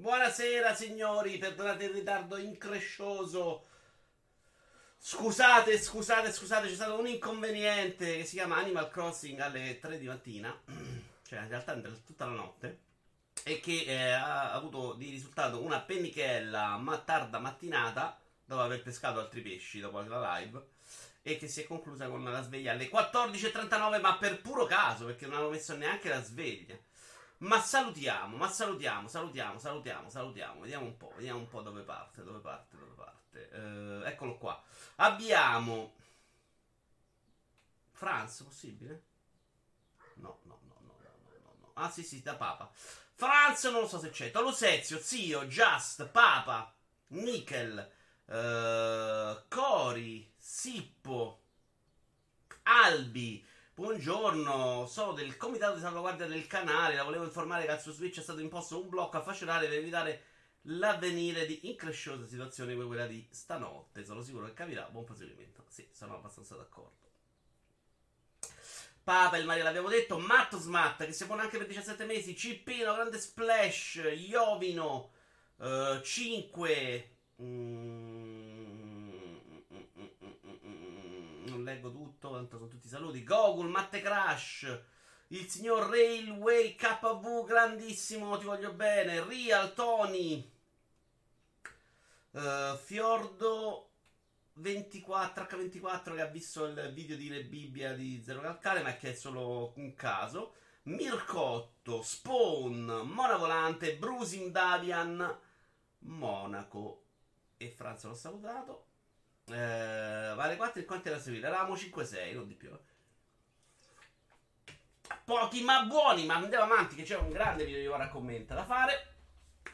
Buonasera signori, perdonate il ritardo increscioso. Scusate, scusate, scusate, c'è stato un inconveniente che si chiama Animal Crossing alle 3 di mattina, cioè in realtà tutta la notte, e che eh, ha avuto di risultato una pennichella ma tarda mattinata dopo aver pescato altri pesci dopo la live e che si è conclusa con la sveglia alle 14.39 ma per puro caso perché non hanno messo neanche la sveglia. Ma salutiamo, ma salutiamo, salutiamo, salutiamo, salutiamo. Vediamo un po', vediamo un po' dove parte, dove parte, dove parte. Uh, eccolo qua. Abbiamo Franz, possibile? No, no, no, no, no, no, no. Ah, sì, sì, da Papa. Franz non lo so se c'è. Tolosezio, Zio, Just, Papa, Nickel, uh, Cori, Sippo, Albi, Buongiorno, sono del comitato di salvaguardia del canale. La volevo informare che su Switch è stato imposto un blocco a affascinare per evitare l'avvenire di incresciose situazioni come quella di stanotte. Sono sicuro che capirà. Buon proseguimento. Sì, sono abbastanza d'accordo. Papa, il Maria l'abbiamo detto. Matto Smatt che si pone anche per 17 mesi. Cippino, Grande Splash. Iovino, uh, 5. Mm, non leggo tutto, tanto sono tutti saluti. Gogol, Matte Crash, il signor Railway KV, grandissimo, ti voglio bene. Real, Tony, uh, Fiordo 24, H24 che ha visto il video di Le Bibbia di Zero Calcare, ma che è solo un caso. Mircotto, Spawn, Mona Volante, Brusim Davian, Monaco e Franza l'ho salutato. Eh, vale 4 in quanti era seguire? Eravamo 5-6, non di più. Pochi ma buoni, ma andiamo avanti che c'è un grande video di ora commenta da fare.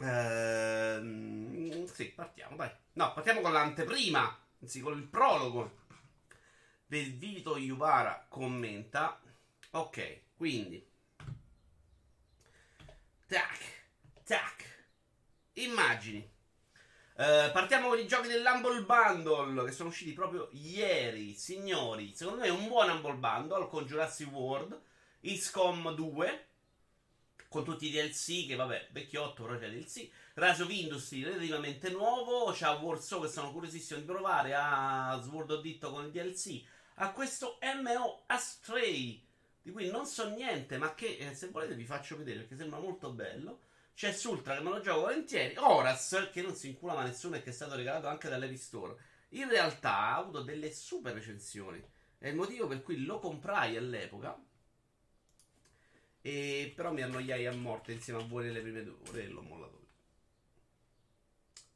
Eh, sì, partiamo, dai. No, partiamo con l'anteprima, anzi con il prologo del Vito Iuvara commenta. Ok, quindi. Tac, tac. Immagini. Uh, partiamo con i giochi dell'Humble Bundle che sono usciti proprio ieri, signori. Secondo me è un buon Humble Bundle con Jurassic World, XCOM 2, con tutti i DLC che vabbè, vecchiotto però c'è DLC. Rise of Industry relativamente nuovo, c'ha Warsaw che sono curiosissimo di provare, a Sword of Ditto con il DLC, a questo MO Astray di cui non so niente, ma che eh, se volete vi faccio vedere perché sembra molto bello. C'è Sultra che me lo gioco volentieri. Horas, che non si inculava nessuno e che è stato regalato anche dall'Epic Store. In realtà ha avuto delle super recensioni. È il motivo per cui lo comprai all'epoca. E però mi annoiai a morte insieme a voi nelle prime due ore e l'ho mollato.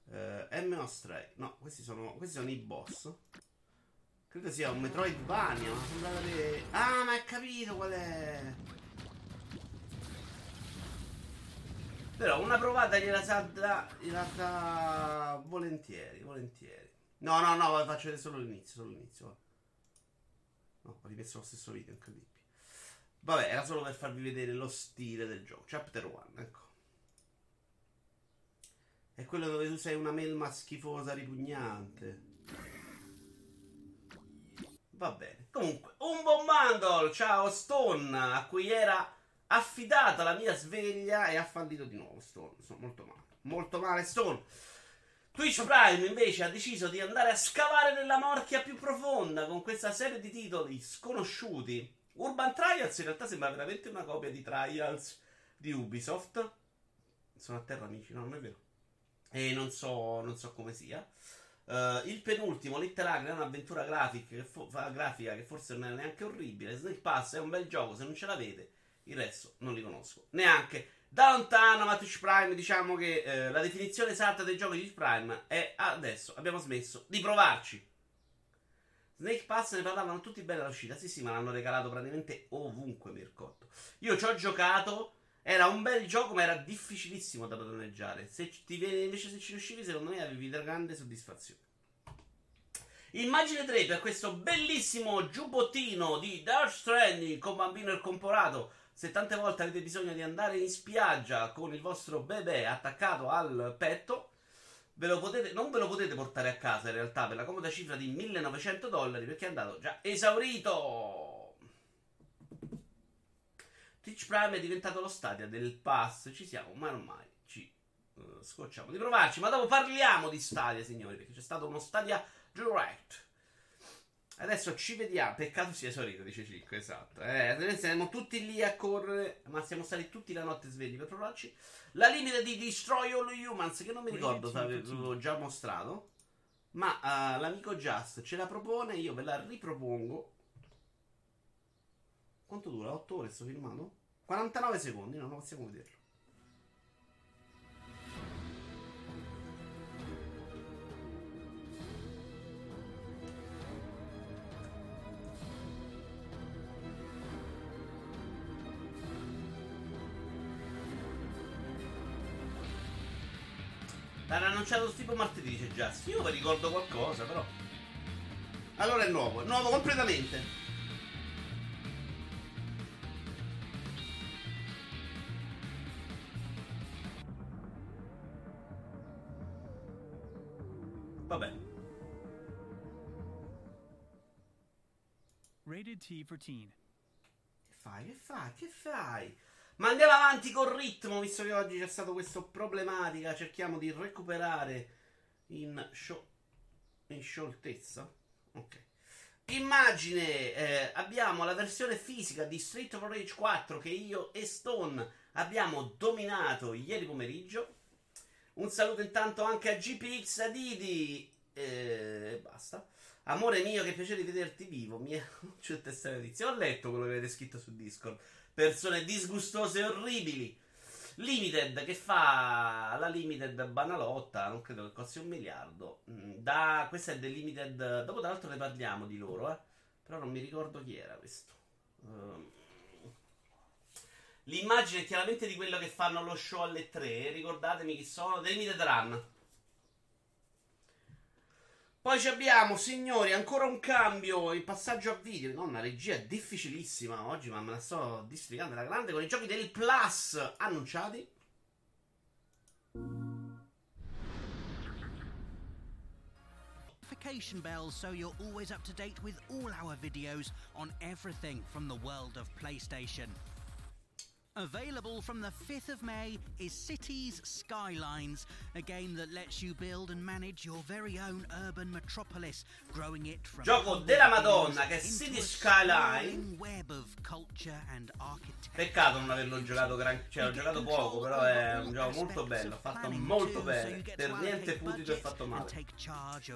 Uh, MO Stray. No, questi sono, questi sono i boss. Credo sia un Metroidvania. Ma sembrava che. Ah, ma hai capito qual è. Però una provata gliela sa da, gliela sa volentieri, volentieri. No, no, no, faccio vedere solo l'inizio, solo l'inizio. No, ho rimesso lo stesso video, incredibile. Vabbè, era solo per farvi vedere lo stile del gioco. Chapter 1, ecco. È quello dove tu sei una melma schifosa, ripugnante. Va bene. Comunque, un buon bundle. Ciao Stone, a cui era affidata la mia sveglia e ha fallito di nuovo Stone. Sono molto male. Molto male Stone. Twitch Prime invece ha deciso di andare a scavare nella morchia più profonda con questa serie di titoli sconosciuti. Urban Trials in realtà sembra veramente una copia di Trials di Ubisoft. Sono a terra amici, no, non è vero. E non so, non so come sia. Uh, il penultimo, Little è un'avventura grafica che, fo- grafica che forse non è neanche orribile. Snake Pass è un bel gioco, se non ce l'avete il resto non li conosco neanche. Da lontano, ma Twitch Prime, diciamo che eh, la definizione esatta dei giochi di Prime è adesso abbiamo smesso di provarci. Snake Pass ne parlavano tutti bene all'uscita. Sì, sì, ma l'hanno regalato praticamente ovunque Mircotto. Io ci ho giocato. Era un bel gioco, ma era difficilissimo da padroneggiare. Se ti, invece, se ci riuscivi, secondo me avevi grande soddisfazione. Immagine 3 per questo bellissimo giubbottino di Dark Stranding con bambino e comporato se tante volte avete bisogno di andare in spiaggia con il vostro bebè attaccato al petto, ve potete, non ve lo potete portare a casa in realtà per la comoda cifra di 1900 dollari perché è andato già esaurito. Twitch Prime è diventato lo stadio del pass, ci siamo, ma ormai ci uh, scocciamo di provarci. Ma dopo parliamo di Stadia, signori, perché c'è stato uno Stadia Direct. Adesso ci vediamo. Peccato sia esaurito, dice Cicco, esatto. Eh, siamo tutti lì a correre, ma siamo stati tutti la notte svegli per provarci. La limite di Destroy All Humans, che non mi ricordo se avevo già mostrato. Ma uh, l'amico Just ce la propone, io ve la ripropongo. Quanto dura? 8 ore sto filmato? 49 secondi, non lo possiamo vederlo. L'hanno annunciato tipo martedì, dice già. Sì, io mi ricordo qualcosa, però. Allora è nuovo, è nuovo completamente. Vabbè. Rated T for teen. Che fai? Che fai? Che fai? Ma andiamo avanti col ritmo, visto che oggi c'è stata questa problematica. Cerchiamo di recuperare in, scio- in scioltezza. Ok. Immagine, eh, abbiamo la versione fisica di Street of Rage 4 che io e Stone abbiamo dominato ieri pomeriggio. Un saluto intanto anche a GPX Adidi. E eh, basta. Amore mio, che piacere di vederti vivo. Mi è... C'è Ho letto quello che avete scritto su Discord persone disgustose e orribili. Limited che fa la Limited banalotta, non credo che costi un miliardo. Mm, da, questa è del Limited. Dopo, tra l'altro, ne parliamo di loro, eh. Però non mi ricordo chi era questo. Um, l'immagine è chiaramente di quello che fanno lo show alle 3. Ricordatemi chi sono. The Limited Run. Poi abbiamo, signori, ancora un cambio, il passaggio a video. No, una regia difficilissima oggi, ma me la sto districando alla grande con i giochi del Plus annunciati. notification bell so you're always up to date with all our videos on everything from the world of PlayStation. Available from the 5th of May is Cities Skylines, a game that lets you build and manage your very own urban metropolis, growing it from Gioco della Madonna che è Cities Skyline. Web of culture and architecture. Peccato non averlo giocato gran... cioè ho giocato poco, però è un gioco molto bello, fatto molto bene, per niente pulito e fatto male.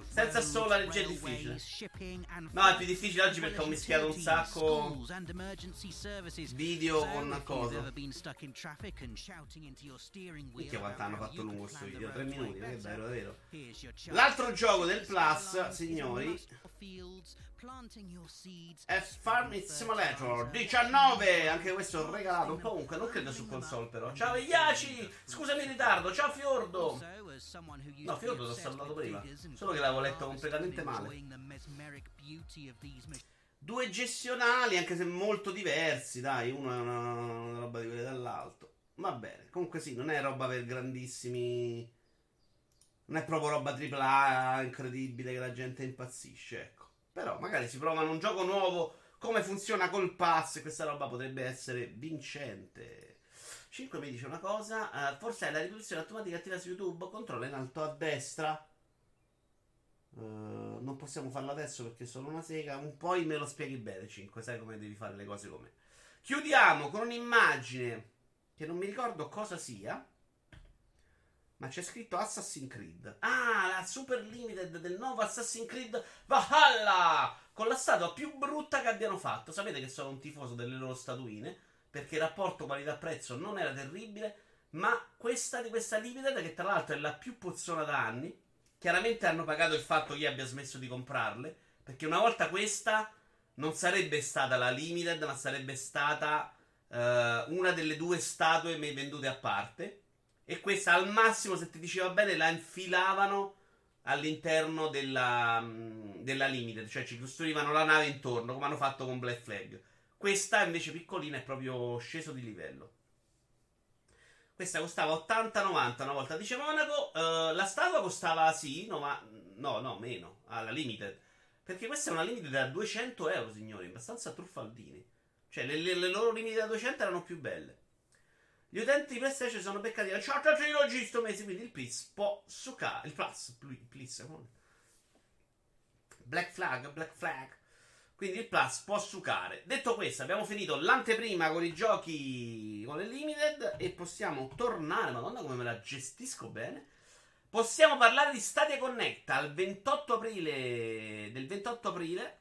Senza solo la regia è difficile. No, è più difficile oggi perché ho mischiato un sacco video con cosa. Minchia quanto hanno fatto lungo questo video, 3 minuti, che bello, davvero. L'altro gioco del Plus, signori, è Farming Simulator 19, anche questo regalato comunque, non credo su console però. Ciao Iaci, scusami in ritardo, ciao Fiordo. No, Fiordo l'ho salutato prima, solo che l'avevo letto completamente male. Due gestionali, anche se molto diversi, dai, uno è una, una roba di quelle dall'alto. Va bene, comunque sì, non è roba per grandissimi... Non è proprio roba AAA incredibile che la gente impazzisce, ecco. Però magari si provano un gioco nuovo, come funziona col pass, questa roba potrebbe essere vincente. 5 mi dice una cosa, uh, forse è la riproduzione automatica attiva su YouTube, controlla in alto a destra. Uh, non possiamo farlo adesso perché sono una sega. Un po' me lo spieghi bene, 5. Sai come devi fare le cose com'è. Chiudiamo con un'immagine che non mi ricordo cosa sia. Ma c'è scritto Assassin's Creed. Ah, la super limited del nuovo Assassin's Creed Valhalla! Con la statua più brutta che abbiano fatto. Sapete che sono un tifoso delle loro statuine. Perché il rapporto qualità-prezzo non era terribile. Ma questa di questa limited, che tra l'altro è la più pozzona da anni Chiaramente hanno pagato il fatto che io abbia smesso di comprarle. Perché una volta questa non sarebbe stata la limited, ma sarebbe stata uh, una delle due statue vendute a parte. E questa al massimo, se ti diceva bene, la infilavano all'interno della, della limited. Cioè ci costruivano la nave intorno, come hanno fatto con Black Flag. Questa invece piccolina è proprio sceso di livello. Questa costava 80-90 una volta, dice Monaco. Uh, la statua costava sì, no, ma no, no, meno, alla limited. Perché questa è una limited da 200 euro, signori, abbastanza truffaldini. Cioè, le, le, le loro limited da 200 erano più belle. Gli utenti di PlayStation sono beccati da 100 trilogi sto mese, quindi il Plus può succare. Il Plus, Plus, Black Flag, Black Flag. Quindi il Plus può succare. Detto questo, abbiamo finito l'anteprima con i giochi con le limited e possiamo tornare. Madonna, come me la gestisco bene. Possiamo parlare di Stadia Connect al 28 aprile. Del 28 aprile.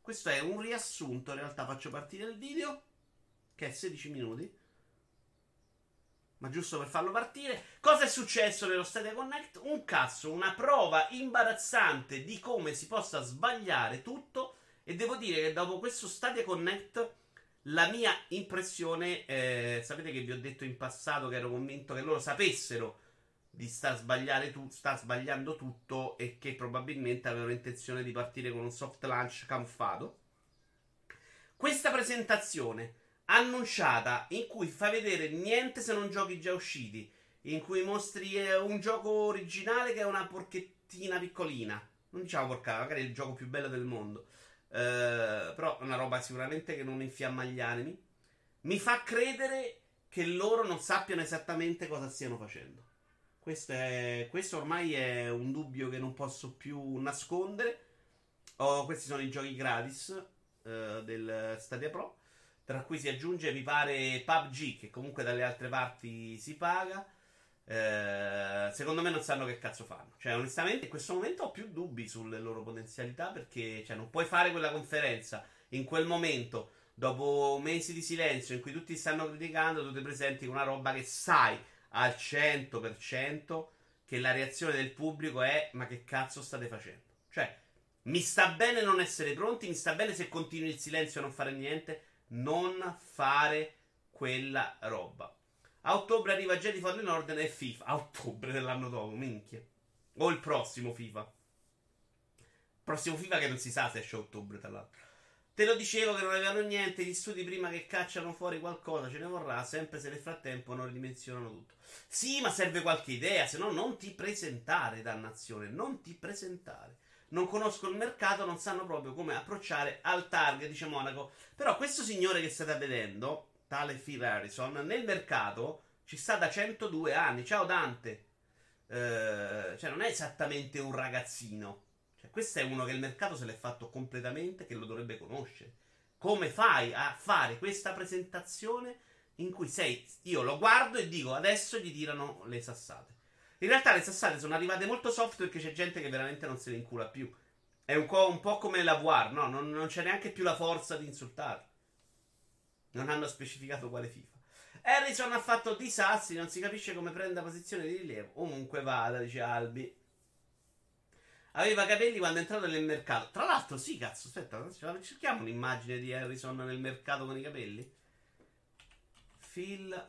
Questo è un riassunto. In realtà faccio partire il video. Che è 16 minuti. Ma giusto per farlo partire. Cosa è successo nello Stadia Connect? Un cazzo, una prova imbarazzante di come si possa sbagliare tutto. E devo dire che dopo questo Stadia Connect. La mia impressione, eh, sapete che vi ho detto in passato che ero convinto che loro sapessero di sta, tu- sta sbagliando tutto e che probabilmente avevano intenzione di partire con un soft launch camuffato. Questa presentazione annunciata in cui fa vedere niente se non giochi già usciti, in cui mostri eh, un gioco originale che è una porchettina piccolina. Non diciamo porcata, magari è il gioco più bello del mondo. Uh, però è una roba sicuramente che non infiamma gli animi. Mi fa credere che loro non sappiano esattamente cosa stiano facendo. Questo, è, questo ormai è un dubbio che non posso più nascondere. Oh, questi sono i giochi gratis uh, del Stadia Pro tra cui si aggiunge, mi pare, PUBG, che comunque dalle altre parti si paga. Eh, secondo me non sanno che cazzo fanno. Cioè, onestamente, in questo momento ho più dubbi sulle loro potenzialità perché cioè, non puoi fare quella conferenza in quel momento, dopo mesi di silenzio in cui tutti stanno criticando, tu ti presenti con una roba che sai al 100% che la reazione del pubblico è ma che cazzo state facendo? Cioè, mi sta bene non essere pronti, mi sta bene se continui il silenzio e non fare niente, non fare quella roba. A ottobre arriva Jedi Fallen Order e FIFA. A ottobre dell'anno dopo, minchia. O il prossimo FIFA. Prossimo FIFA che non si sa se esce a ottobre, tra l'altro. Te lo dicevo che non avevano niente. Gli studi prima che cacciano fuori qualcosa ce ne vorrà. Sempre se nel frattempo non ridimensionano tutto. Sì, ma serve qualche idea. Se no, non ti presentare, dannazione. Non ti presentare non conoscono il mercato, non sanno proprio come approcciare al target, dice Monaco. Però questo signore che state vedendo, tale Phil Harrison, nel mercato ci sta da 102 anni. Ciao Dante. Eh, cioè non è esattamente un ragazzino. Cioè, questo è uno che il mercato se l'è fatto completamente, che lo dovrebbe conoscere. Come fai a fare questa presentazione in cui sei... Io lo guardo e dico adesso gli tirano le sassate. In realtà le sassate sono arrivate molto soft perché c'è gente che veramente non se ne incula più. È un po', un po come la VR, no? Non, non, c'è neanche più la forza di insultare. Non hanno specificato quale FIFA. Harrison ha fatto disastri, non si capisce come prenda posizione di rilievo. Comunque vada, dice Albi. Aveva capelli quando è entrato nel mercato. Tra l'altro, sì, cazzo, aspetta, cerchiamo un'immagine di Harrison nel mercato con i capelli. Phil.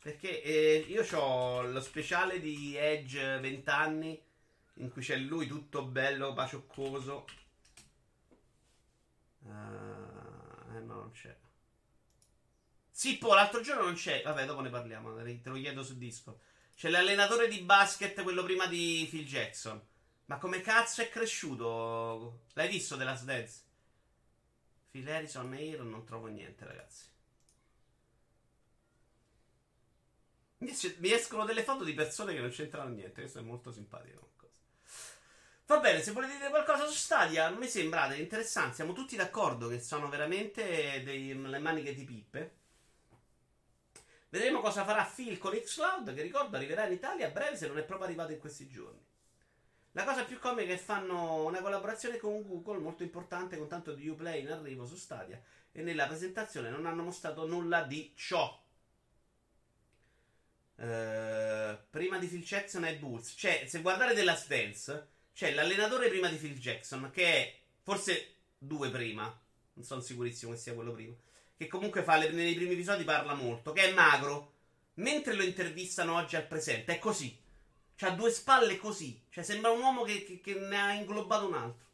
Perché eh, io ho lo speciale di Edge 20 anni in cui c'è lui tutto bello, pacioccoso. Uh, eh no, non c'è. Sippo, l'altro giorno non c'è. Vabbè, dopo ne parliamo. Te lo chiedo su Discord. C'è l'allenatore di basket, quello prima di Phil Jackson. Ma come cazzo è cresciuto? L'hai visto della Dance? Phil Harrison e io non trovo niente, ragazzi. Mi escono delle foto di persone che non c'entrano niente. Questo è molto simpatico. Va bene, se volete dire qualcosa su Stadia, mi sembrate interessanti. Siamo tutti d'accordo che sono veramente delle maniche di pippe. Vedremo cosa farà Phil con Xcloud, che ricordo arriverà in Italia a breve se non è proprio arrivato in questi giorni. La cosa più comica è che fanno una collaborazione con Google molto importante con tanto di Uplay in arrivo su Stadia e nella presentazione non hanno mostrato nulla di ciò. Uh, prima di Phil Jackson e Bulls. Cioè, se guardate The Last Dance, c'è l'allenatore prima di Phil Jackson, che è forse due prima. Non sono sicurissimo che sia quello prima. Che comunque fa le, nei primi episodi parla molto. Che è magro. Mentre lo intervistano oggi al presente, è così. C'ha due spalle così. Cioè, sembra un uomo che, che, che ne ha inglobato un altro.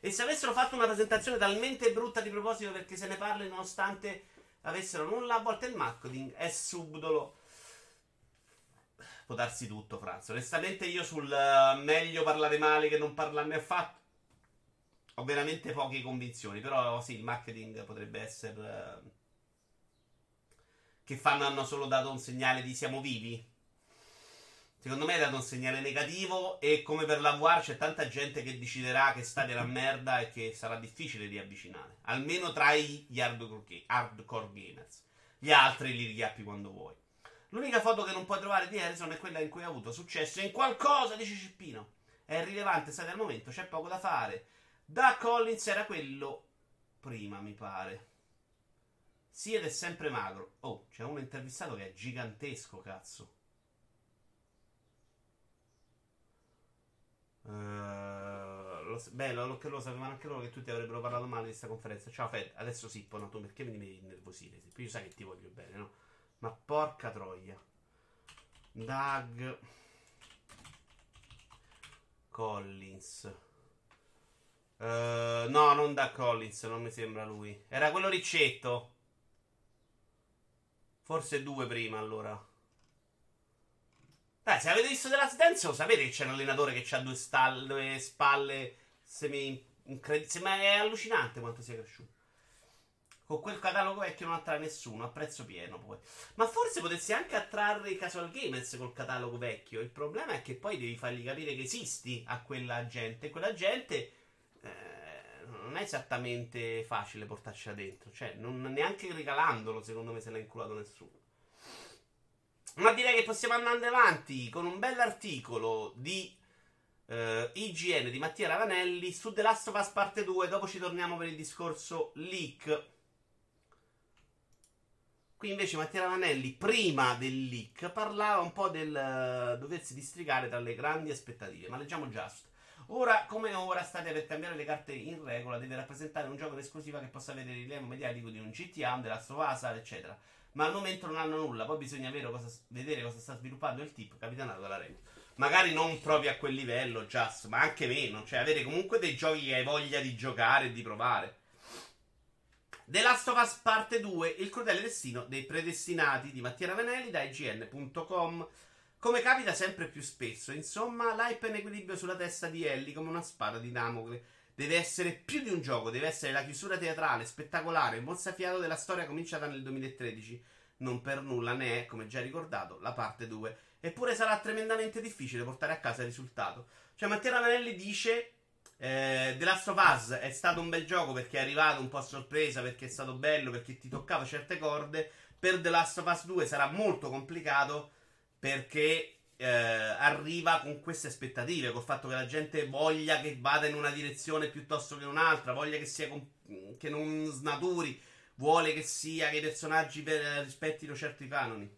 E se avessero fatto una presentazione talmente brutta di proposito perché se ne parla nonostante avessero nulla, a volte il marketing è subdolo può darsi tutto, Franz. Onestamente, io sul uh, meglio parlare male che non parlarne affatto. Ho veramente poche convinzioni. Però sì, il marketing potrebbe essere. Uh, che fanno, hanno solo dato un segnale di siamo vivi. Secondo me è dato un segnale negativo e come per la VR c'è tanta gente che deciderà che state la merda e che sarà difficile riavvicinare. Almeno tra gli hardcore, gamers. Gli altri li richiappi quando vuoi. L'unica foto che non puoi trovare di Harrison è quella in cui ha avuto successo in qualcosa, dice Cippino. È irrilevante, state al momento, c'è poco da fare. Da Collins era quello prima, mi pare. Sì, ed è sempre magro. Oh, c'è uno intervistato che è gigantesco, cazzo. Uh, lo, beh, lo, lo, sapevano anche loro che tutti avrebbero parlato male di questa conferenza. Ciao Fed, adesso sì, poi no, tu perché mi devi innervosire? Io sai che ti voglio bene, no? Ma porca troia. Doug Collins. Uh, no, non Doug Collins, non mi sembra lui. Era quello riccetto. Forse due prima allora. Dai, se avete visto The Last Dance, lo sapete che c'è un allenatore che ha due, stalle, due spalle semi incredibili. Ma è allucinante quanto sia cresciuto. Con quel catalogo vecchio non attrae nessuno, a prezzo pieno poi. Ma forse potessi anche attrarre i casual gamers col catalogo vecchio. Il problema è che poi devi fargli capire che esisti a quella gente. Quella gente non è esattamente facile portarcela dentro. Cioè, non, neanche regalandolo, secondo me, se l'ha inculato nessuno. Ma direi che possiamo andare avanti con un bell'articolo di eh, IGN di Mattia Ravanelli su The Last of Us Parte 2. Dopo ci torniamo per il discorso leak. Qui invece Mattia Ravanelli, prima del leak, parlava un po' del uh, doversi districare tra le grandi aspettative. Ma leggiamo Just. Ora come ora state per cambiare le carte in regola, deve rappresentare un gioco in esclusiva che possa avere il rilievo mediatico di un GTA, un della Stovasa, eccetera. Ma al momento non hanno nulla, poi bisogna cosa, vedere cosa sta sviluppando il tip capitanato dalla Remo. Magari non proprio a quel livello, Just, ma anche meno, cioè avere comunque dei giochi che hai voglia di giocare e di provare. The Last of Us Parte 2, il crudele destino dei predestinati di Mattia Ravenelli da IGN.com. Come capita sempre più spesso, insomma, l'hype in equilibrio sulla testa di Ellie come una spada di Damocle. Deve essere più di un gioco, deve essere la chiusura teatrale, spettacolare, mozzafiato della storia cominciata nel 2013. Non per nulla ne è, come già ricordato, la parte 2. Eppure sarà tremendamente difficile portare a casa il risultato. Cioè, Matteo Ravanelli dice: eh, The Last of Us è stato un bel gioco perché è arrivato un po' a sorpresa, perché è stato bello, perché ti toccava certe corde. Per The Last of Us 2 sarà molto complicato perché eh, arriva con queste aspettative, col fatto che la gente voglia che vada in una direzione piuttosto che un'altra, voglia che, sia comp- che non snaturi, vuole che sia che i personaggi rispettino certi canoni.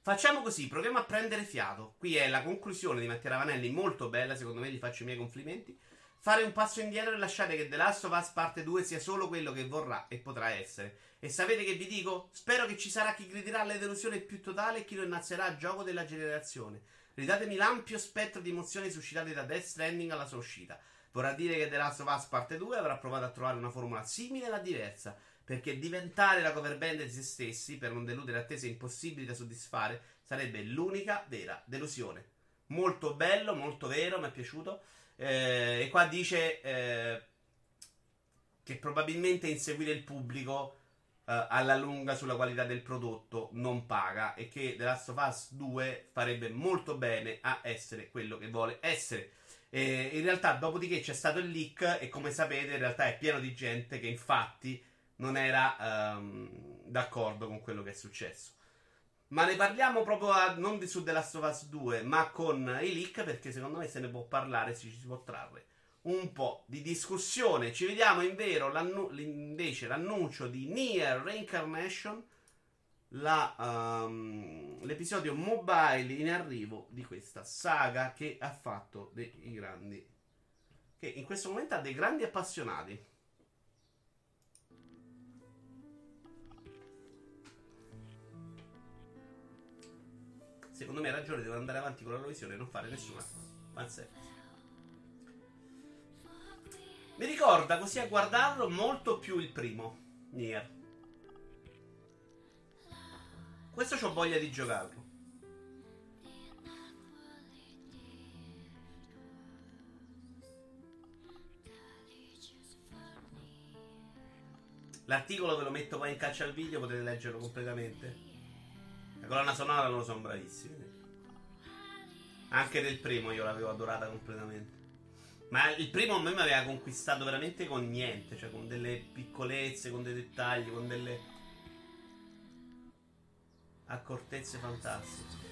Facciamo così, proviamo a prendere fiato. Qui è la conclusione di Mattia Ravanelli, molto bella, secondo me gli faccio i miei complimenti. Fare un passo indietro e lasciare che The Last of Us parte 2 sia solo quello che vorrà e potrà essere. E sapete che vi dico? Spero che ci sarà chi griderà alla delusione più totale e chi lo innalzerà a gioco della generazione. Ridatemi l'ampio spettro di emozioni suscitate da Death Stranding alla sua uscita. Vorrà dire che The Last of Us Parte 2 avrà provato a trovare una formula simile ma diversa. Perché diventare la cover band di se stessi, per non deludere attese impossibili da soddisfare, sarebbe l'unica vera delusione. Molto bello, molto vero, mi è piaciuto. Eh, e qua dice eh, che probabilmente inseguire il pubblico uh, alla lunga sulla qualità del prodotto non paga e che The Last of Us 2 farebbe molto bene a essere quello che vuole essere. E in realtà, dopodiché c'è stato il leak e come sapete, in realtà è pieno di gente che infatti non era um, d'accordo con quello che è successo. Ma ne parliamo proprio a, non di su The Last of Us 2, ma con i leak perché secondo me se ne può parlare, si, ci si può trarre un po' di discussione. Ci vediamo in vero l'annu- invece l'annuncio di Nier Reincarnation, la, um, l'episodio mobile in arrivo di questa saga che ha fatto dei grandi. che in questo momento ha dei grandi appassionati. Secondo me ha ragione, devo andare avanti con la revisione e non fare nessuna fanservice. Mi ricorda così a guardarlo molto più il primo Nier. Questo ho voglia di giocarlo. L'articolo ve lo metto poi in caccia al video, potete leggerlo completamente. La colonna sonora loro sono bravissimi. Anche nel primo io l'avevo adorata completamente. Ma il primo a me mi aveva conquistato veramente con niente, cioè con delle piccolezze, con dei dettagli, con delle accortezze fantastiche.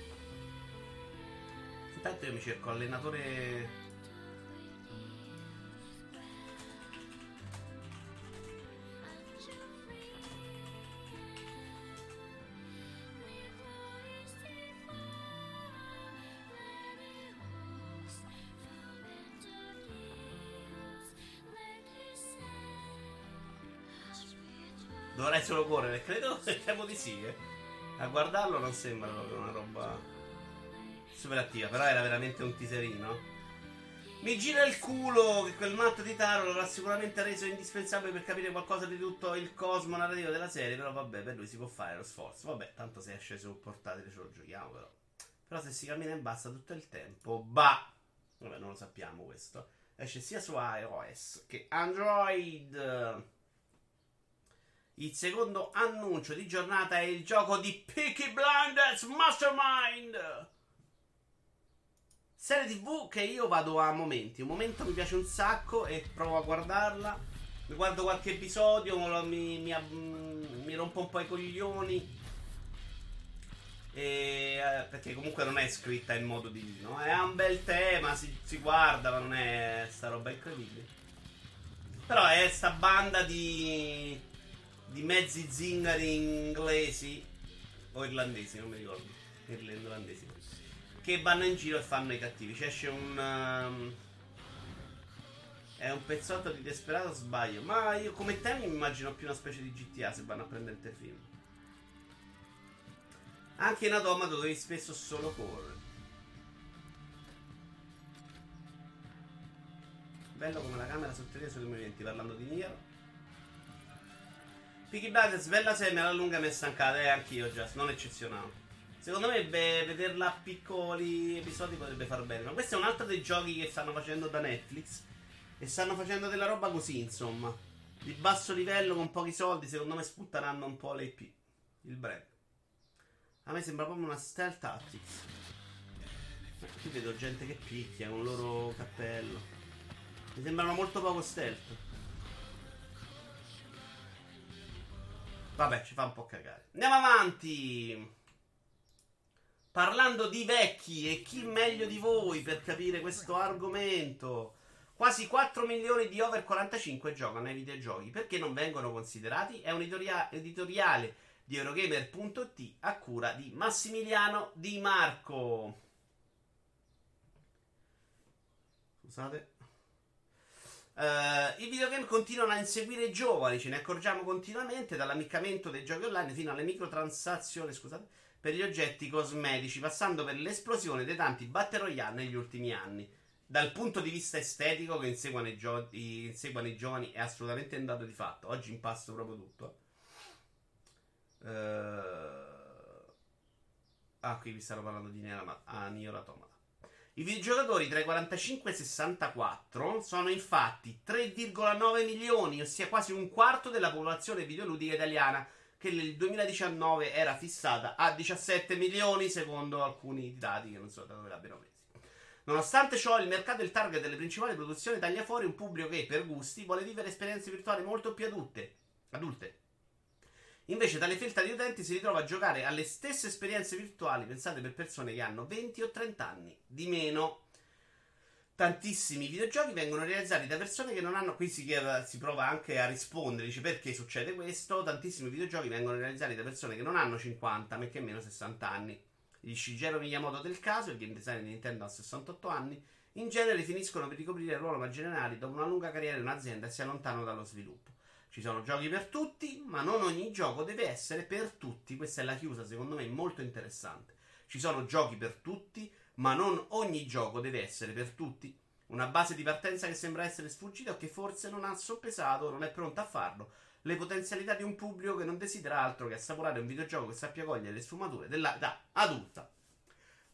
Intanto io mi cerco allenatore Dovrei solo correre, credo temo di sì. Eh. A guardarlo non sembra proprio una roba super attiva, però era veramente un teaserino. Mi gira il culo che quel matto di Taro l'avrà sicuramente reso indispensabile per capire qualcosa di tutto il cosmo narrativo della serie, però vabbè, per lui si può fare lo sforzo. Vabbè, tanto se esce su portatile ce lo giochiamo però. Però se si cammina in bassa tutto il tempo, bah! Vabbè, non lo sappiamo questo. Esce sia su iOS che Android. Il secondo annuncio di giornata è il gioco di Peaky Blinders Mastermind. Serie TV che io vado a momenti. Un momento mi piace un sacco e provo a guardarla. Mi guardo qualche episodio, mi, mi, mi rompo un po' i coglioni. E, eh, perché comunque non è scritta in modo divino. È un bel tema, si, si guarda, ma non è sta roba incredibile. Però è sta banda di di mezzi zingari inglesi o irlandesi, non mi ricordo, irlandesi, che vanno in giro e fanno i cattivi. Cioè esce un... Um, è un pezzotto di Desperato, sbaglio. Ma io come temi mi immagino più una specie di GTA se vanno a prendere il film. Anche in Automata dove spesso solo corre. Bello come la camera sottolinea sui movimenti, parlando di Nier. Peaky Blinders, bella serie, alla lunga mi è stancata, eh, anch'io già, non eccezionale. Secondo me beh, vederla a piccoli episodi potrebbe far bene. Ma questo è un altro dei giochi che stanno facendo da Netflix. E stanno facendo della roba così, insomma. Di basso livello, con pochi soldi, secondo me sputteranno un po' l'IP. Il brand. A me sembra proprio una stealth tactics. Qui vedo gente che picchia con il loro cappello. Mi sembrano molto poco stealth. Vabbè, ci fa un po' cagare. Andiamo avanti. Parlando di vecchi e chi meglio di voi per capire questo argomento. Quasi 4 milioni di over 45 giocano ai videogiochi. Perché non vengono considerati? È un editoriale di Eurogamer.it a cura di Massimiliano Di Marco. Scusate. Uh, I videogame continuano a inseguire i giovani, ce ne accorgiamo continuamente, dall'ammiccamento dei giochi online fino alle microtransazioni scusate, per gli oggetti cosmetici, passando per l'esplosione dei tanti battle royale negli ultimi anni. Dal punto di vista estetico che inseguono i, gio- inseguono i giovani è assolutamente un dato di fatto. Oggi impasto proprio tutto. Uh... Ah, qui vi stanno parlando di Nier Automata. I videogiocatori tra i 45 e i 64 sono infatti 3,9 milioni, ossia quasi un quarto della popolazione videoludica italiana, che nel 2019 era fissata a 17 milioni, secondo alcuni dati che non so da dove l'abbiano presi. Nonostante ciò, il mercato e il target delle principali produzioni taglia fuori un pubblico che, per gusti, vuole vivere esperienze virtuali molto più adulte. adulte. Invece, tale felta di utenti si ritrova a giocare alle stesse esperienze virtuali pensate per persone che hanno 20 o 30 anni di meno. Tantissimi videogiochi vengono realizzati da persone che non hanno. Qui si, chiede, si prova anche a rispondere, dice perché succede questo. Tantissimi videogiochi vengono realizzati da persone che non hanno 50, ma che meno 60 anni. Gli Shigeru Miyamoto del caso, il game designer di Nintendo ha 68 anni, in genere finiscono per ricoprire il ruolo manageriale dopo una lunga carriera in un'azienda e si allontanano dallo sviluppo. Ci sono giochi per tutti, ma non ogni gioco deve essere per tutti. Questa è la chiusa, secondo me, molto interessante. Ci sono giochi per tutti, ma non ogni gioco deve essere per tutti. Una base di partenza che sembra essere sfuggita o che forse non ha soppesato, non è pronta a farlo. Le potenzialità di un pubblico che non desidera altro che assaporare un videogioco che sappia cogliere le sfumature dell'età adulta.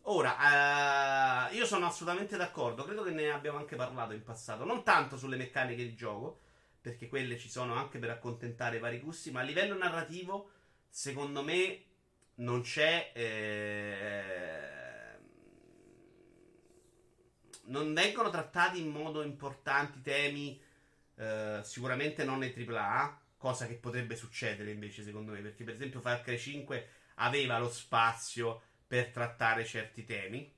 Ora, eh, io sono assolutamente d'accordo, credo che ne abbiamo anche parlato in passato, non tanto sulle meccaniche di gioco, perché quelle ci sono anche per accontentare i vari gusti, ma a livello narrativo, secondo me, non c'è... Eh, non vengono trattati in modo importante temi, eh, sicuramente non nei AAA, cosa che potrebbe succedere invece secondo me, perché per esempio Far Cry 5 aveva lo spazio per trattare certi temi,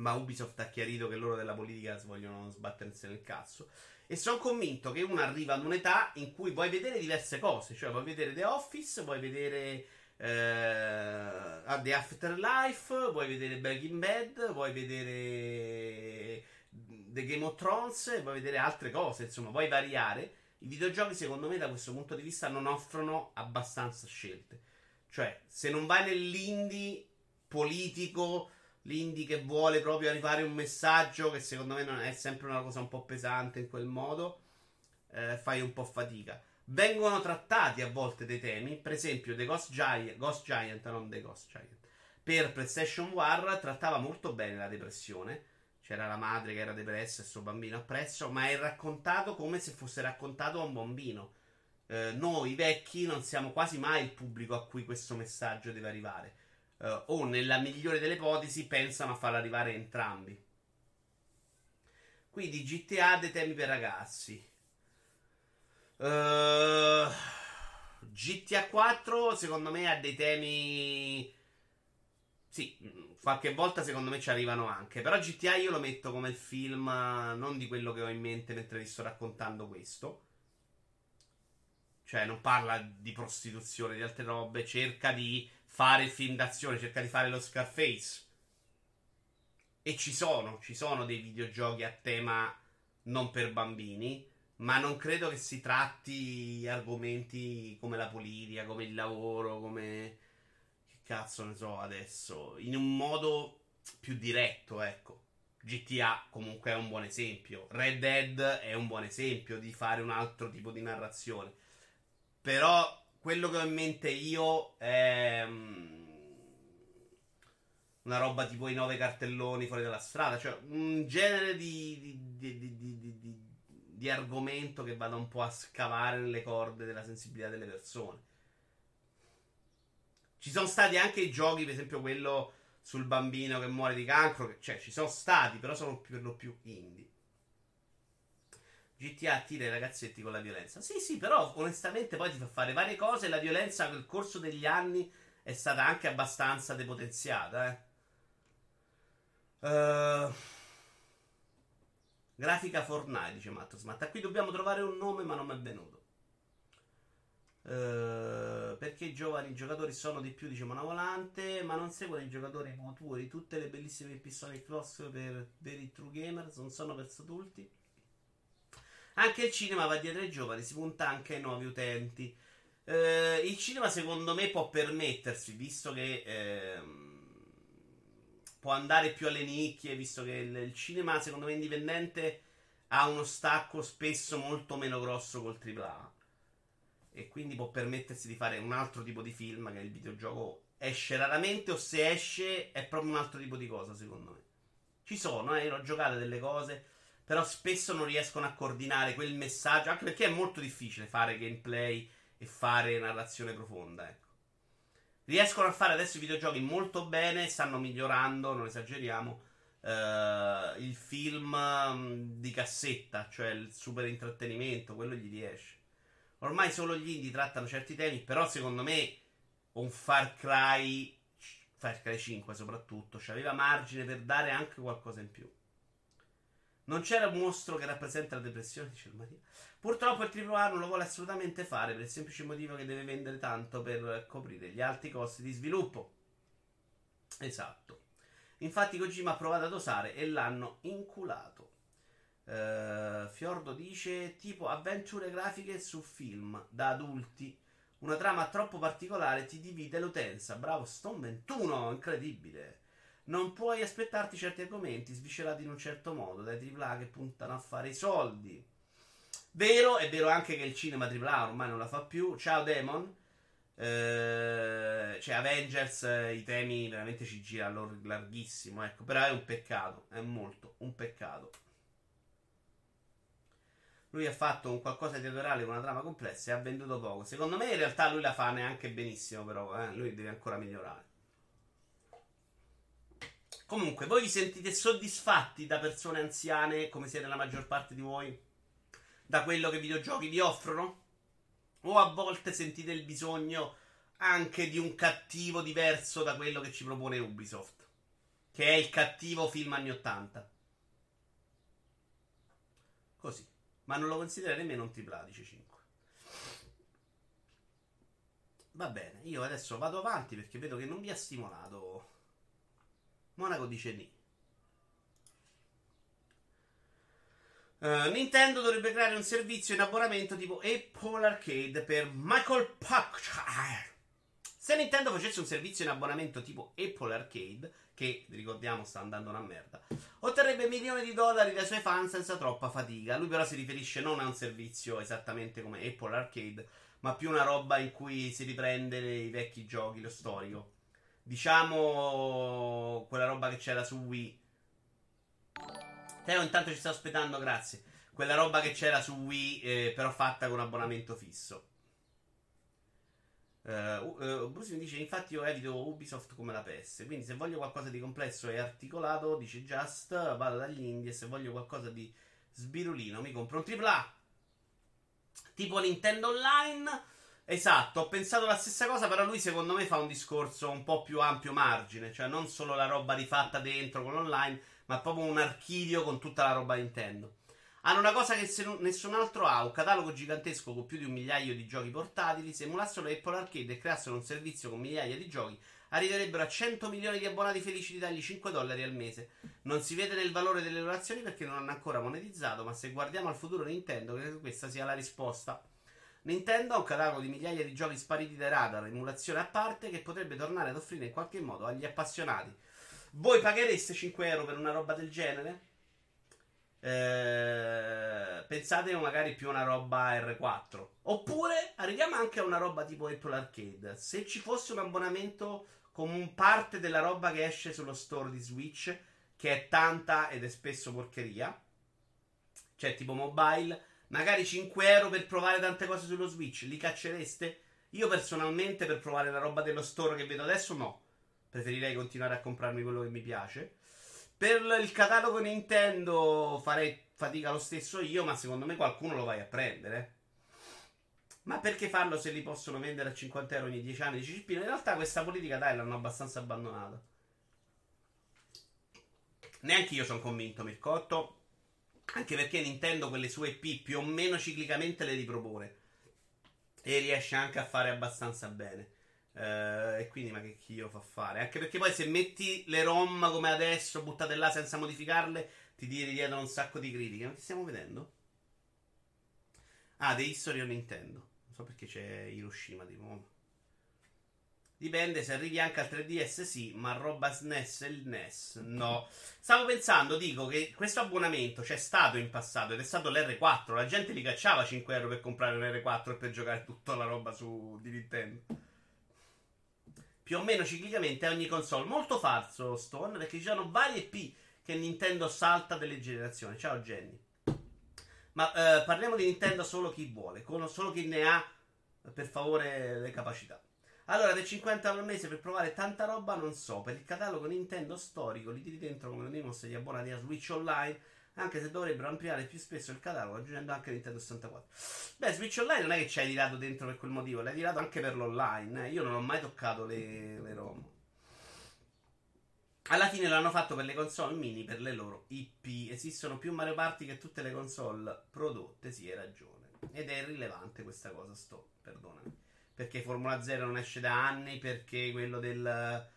ma Ubisoft ha chiarito che loro della politica vogliono sbattersi nel cazzo. E sono convinto che uno arriva ad un'età in cui vuoi vedere diverse cose, cioè vuoi vedere The Office, vuoi vedere eh, The Afterlife, vuoi vedere Breaking Bad, vuoi vedere The Game of Thrones vuoi vedere altre cose, insomma, vuoi variare. I videogiochi, secondo me, da questo punto di vista, non offrono abbastanza scelte. Cioè, se non vai nell'indie politico, l'indie che vuole proprio arrivare un messaggio, che secondo me non è sempre una cosa un po' pesante in quel modo, eh, fai un po' fatica vengono trattati a volte dei temi. Per esempio, The Ghost Giant, Ghost Giant, non The Ghost Giant, per PlayStation War trattava molto bene la depressione. C'era la madre che era depressa e il suo bambino appresso, ma è raccontato come se fosse raccontato a un bambino. Eh, noi vecchi non siamo quasi mai il pubblico a cui questo messaggio deve arrivare. Eh, o nella migliore delle ipotesi pensano a farlo arrivare entrambi. Quindi GTA dei temi per ragazzi. Uh, GTA 4 secondo me ha dei temi... Sì, qualche volta secondo me ci arrivano anche. Però GTA io lo metto come il film non di quello che ho in mente mentre vi sto raccontando questo. Cioè non parla di prostituzione, di altre robe, cerca di fare il film d'azione, cerca di fare lo Scarface. E ci sono, ci sono dei videogiochi a tema non per bambini ma non credo che si tratti argomenti come la politica, come il lavoro, come che cazzo ne so adesso, in un modo più diretto, ecco. GTA comunque è un buon esempio. Red Dead è un buon esempio di fare un altro tipo di narrazione. Però quello che ho in mente io è um, una roba tipo i nove cartelloni fuori dalla strada, cioè un genere di, di, di, di di argomento che vada un po' a scavare nelle corde della sensibilità delle persone. Ci sono stati anche i giochi, per esempio quello sul bambino che muore di cancro, cioè ci sono stati, però sono per lo più indie. GTA attira i ragazzetti con la violenza. Sì, sì, però onestamente poi ti fa fare varie cose e la violenza nel corso degli anni è stata anche abbastanza depotenziata, eh. Uh... Grafica Fortnite, dice Matt Smart. Qui dobbiamo trovare un nome, ma non mi è venuto. Uh, perché i giovani giocatori sono di più, dice Monavolante, ma non seguono i giocatori maturi. Tutte le bellissime pistole cross per veri true gamers non sono per adulti. Anche il cinema va dietro ai giovani, si punta anche ai nuovi utenti. Uh, il cinema, secondo me, può permettersi, visto che. Uh, può andare più alle nicchie, visto che il, il cinema, secondo me, indipendente ha uno stacco spesso molto meno grosso col AAA. E quindi può permettersi di fare un altro tipo di film che il videogioco esce raramente o se esce è proprio un altro tipo di cosa, secondo me. Ci sono, eh, io ho giocato delle cose, però spesso non riescono a coordinare quel messaggio, anche perché è molto difficile fare gameplay e fare narrazione profonda, ecco. Riescono a fare adesso i videogiochi molto bene, stanno migliorando, non esageriamo. Uh, il film um, di cassetta, cioè il super intrattenimento, quello gli riesce. Ormai solo gli indie trattano certi temi, però secondo me un Far Cry, Far Cry 5 soprattutto, cioè aveva margine per dare anche qualcosa in più. Non c'era un mostro che rappresenta la depressione, dice il Maria. Purtroppo il AAA non lo vuole assolutamente fare per il semplice motivo che deve vendere tanto per coprire gli alti costi di sviluppo. Esatto. Infatti Kojima ha provato a dosare e l'hanno inculato. Uh, Fiordo dice tipo avventure grafiche su film da adulti. Una trama troppo particolare ti divide l'utenza. Bravo Stone 21, incredibile. Non puoi aspettarti certi argomenti sviscerati in un certo modo dai AAA che puntano a fare i soldi. Vero, è vero anche che il cinema AAA ormai non la fa più. Ciao Demon. Eh, cioè Avengers eh, i temi veramente ci gira larghissimo, ecco, però è un peccato, è molto un peccato. Lui ha fatto un qualcosa di teatrale con una trama complessa e ha venduto poco. Secondo me in realtà lui la fa neanche benissimo, però eh? lui deve ancora migliorare. Comunque, voi vi sentite soddisfatti da persone anziane, come siete la maggior parte di voi, da quello che i videogiochi vi offrono? O a volte sentite il bisogno anche di un cattivo diverso da quello che ci propone Ubisoft? Che è il cattivo film anni 80. Così. Ma non lo considera nemmeno un tripla, dice 5. Va bene, io adesso vado avanti perché vedo che non vi ha stimolato. Monaco dice ni. Uh, Nintendo dovrebbe creare un servizio in abbonamento tipo Apple Arcade per Michael Pack. Se Nintendo facesse un servizio in abbonamento tipo Apple Arcade, che ricordiamo sta andando una merda, otterrebbe milioni di dollari dai suoi fan senza troppa fatica. Lui però si riferisce non a un servizio esattamente come Apple Arcade, ma più una roba in cui si riprende i vecchi giochi, lo storico. Diciamo quella roba che c'era su Wii. Teo intanto ci sta aspettando, grazie. Quella roba che c'era su Wii, eh, però fatta con abbonamento fisso. Uh, uh, Bruce mi dice: Infatti, io evito Ubisoft come la PS. Quindi, se voglio qualcosa di complesso e articolato, dice Just, vado dagli indie. Se voglio qualcosa di sbirulino, mi compro un AAA. Tipo Nintendo Online. Esatto, ho pensato la stessa cosa, però lui secondo me fa un discorso un po' più ampio margine, cioè non solo la roba rifatta dentro con online, ma proprio un archivio con tutta la roba Nintendo. Hanno una cosa che nessun altro ha, un catalogo gigantesco con più di un migliaio di giochi portatili. Se emulassero Apple Arcade e creassero un servizio con migliaia di giochi, arriverebbero a 100 milioni di abbonati felici di dargli 5 dollari al mese. Non si vede nel valore delle donazioni perché non hanno ancora monetizzato, ma se guardiamo al futuro Nintendo, credo che questa sia la risposta. Nintendo ha un catalogo di migliaia di giochi spariti dai radar, emulazione a parte, che potrebbe tornare ad offrire in qualche modo agli appassionati. Voi paghereste 5 euro per una roba del genere? Eh, pensate magari più a una roba R4. Oppure arriviamo anche a una roba tipo Apple Arcade. Se ci fosse un abbonamento con parte della roba che esce sullo store di Switch, che è tanta ed è spesso porcheria, cioè tipo mobile, magari 5 euro per provare tante cose sullo Switch, li caccereste? Io personalmente per provare la roba dello store che vedo adesso no. Preferirei continuare a comprarmi quello che mi piace. Per il catalogo Nintendo farei fatica lo stesso io, ma secondo me qualcuno lo vai a prendere. Ma perché farlo se li possono vendere a 50 euro ogni 10 anni? In realtà questa politica dai l'hanno abbastanza abbandonata. Neanche io sono convinto, Mircotto. Anche perché Nintendo quelle sue IP più o meno ciclicamente le ripropone. E riesce anche a fare abbastanza bene. Uh, e quindi, ma che Dio fa fare? Anche perché poi se metti le ROM come adesso, buttate là senza modificarle, ti tiri dietro un sacco di critiche. Ma che stiamo vedendo? Ah, The History of Nintendo. Non so perché c'è Hiroshima di nuovo. Dipende se arrivi anche al 3DS, sì, ma roba SNES e il NES, no. Stavo pensando, dico che questo abbonamento c'è stato in passato ed è stato l'R4. La gente li cacciava 5 euro per comprare un R4 e per giocare tutta la roba su di Nintendo più o meno ciclicamente a ogni console. Molto falso Stone perché ci sono varie P che Nintendo salta delle generazioni. Ciao Jenny. Ma eh, parliamo di Nintendo solo chi vuole, solo chi ne ha per favore le capacità. Allora, del 50 euro al mese per provare tanta roba, non so. Per il catalogo Nintendo storico li tiri dentro come ne mostra gli abbonati a Switch Online anche se dovrebbero ampliare più spesso il catalogo, aggiungendo anche Nintendo 64. Beh, Switch Online non è che ci hai tirato dentro per quel motivo, l'hai tirato anche per l'online. Eh. Io non ho mai toccato le, le ROM. Alla fine l'hanno fatto per le console mini, per le loro IP. Esistono più Mario Party che tutte le console prodotte, sì, hai ragione. Ed è irrilevante questa cosa, sto, perdonami. Perché Formula 0 non esce da anni, perché quello del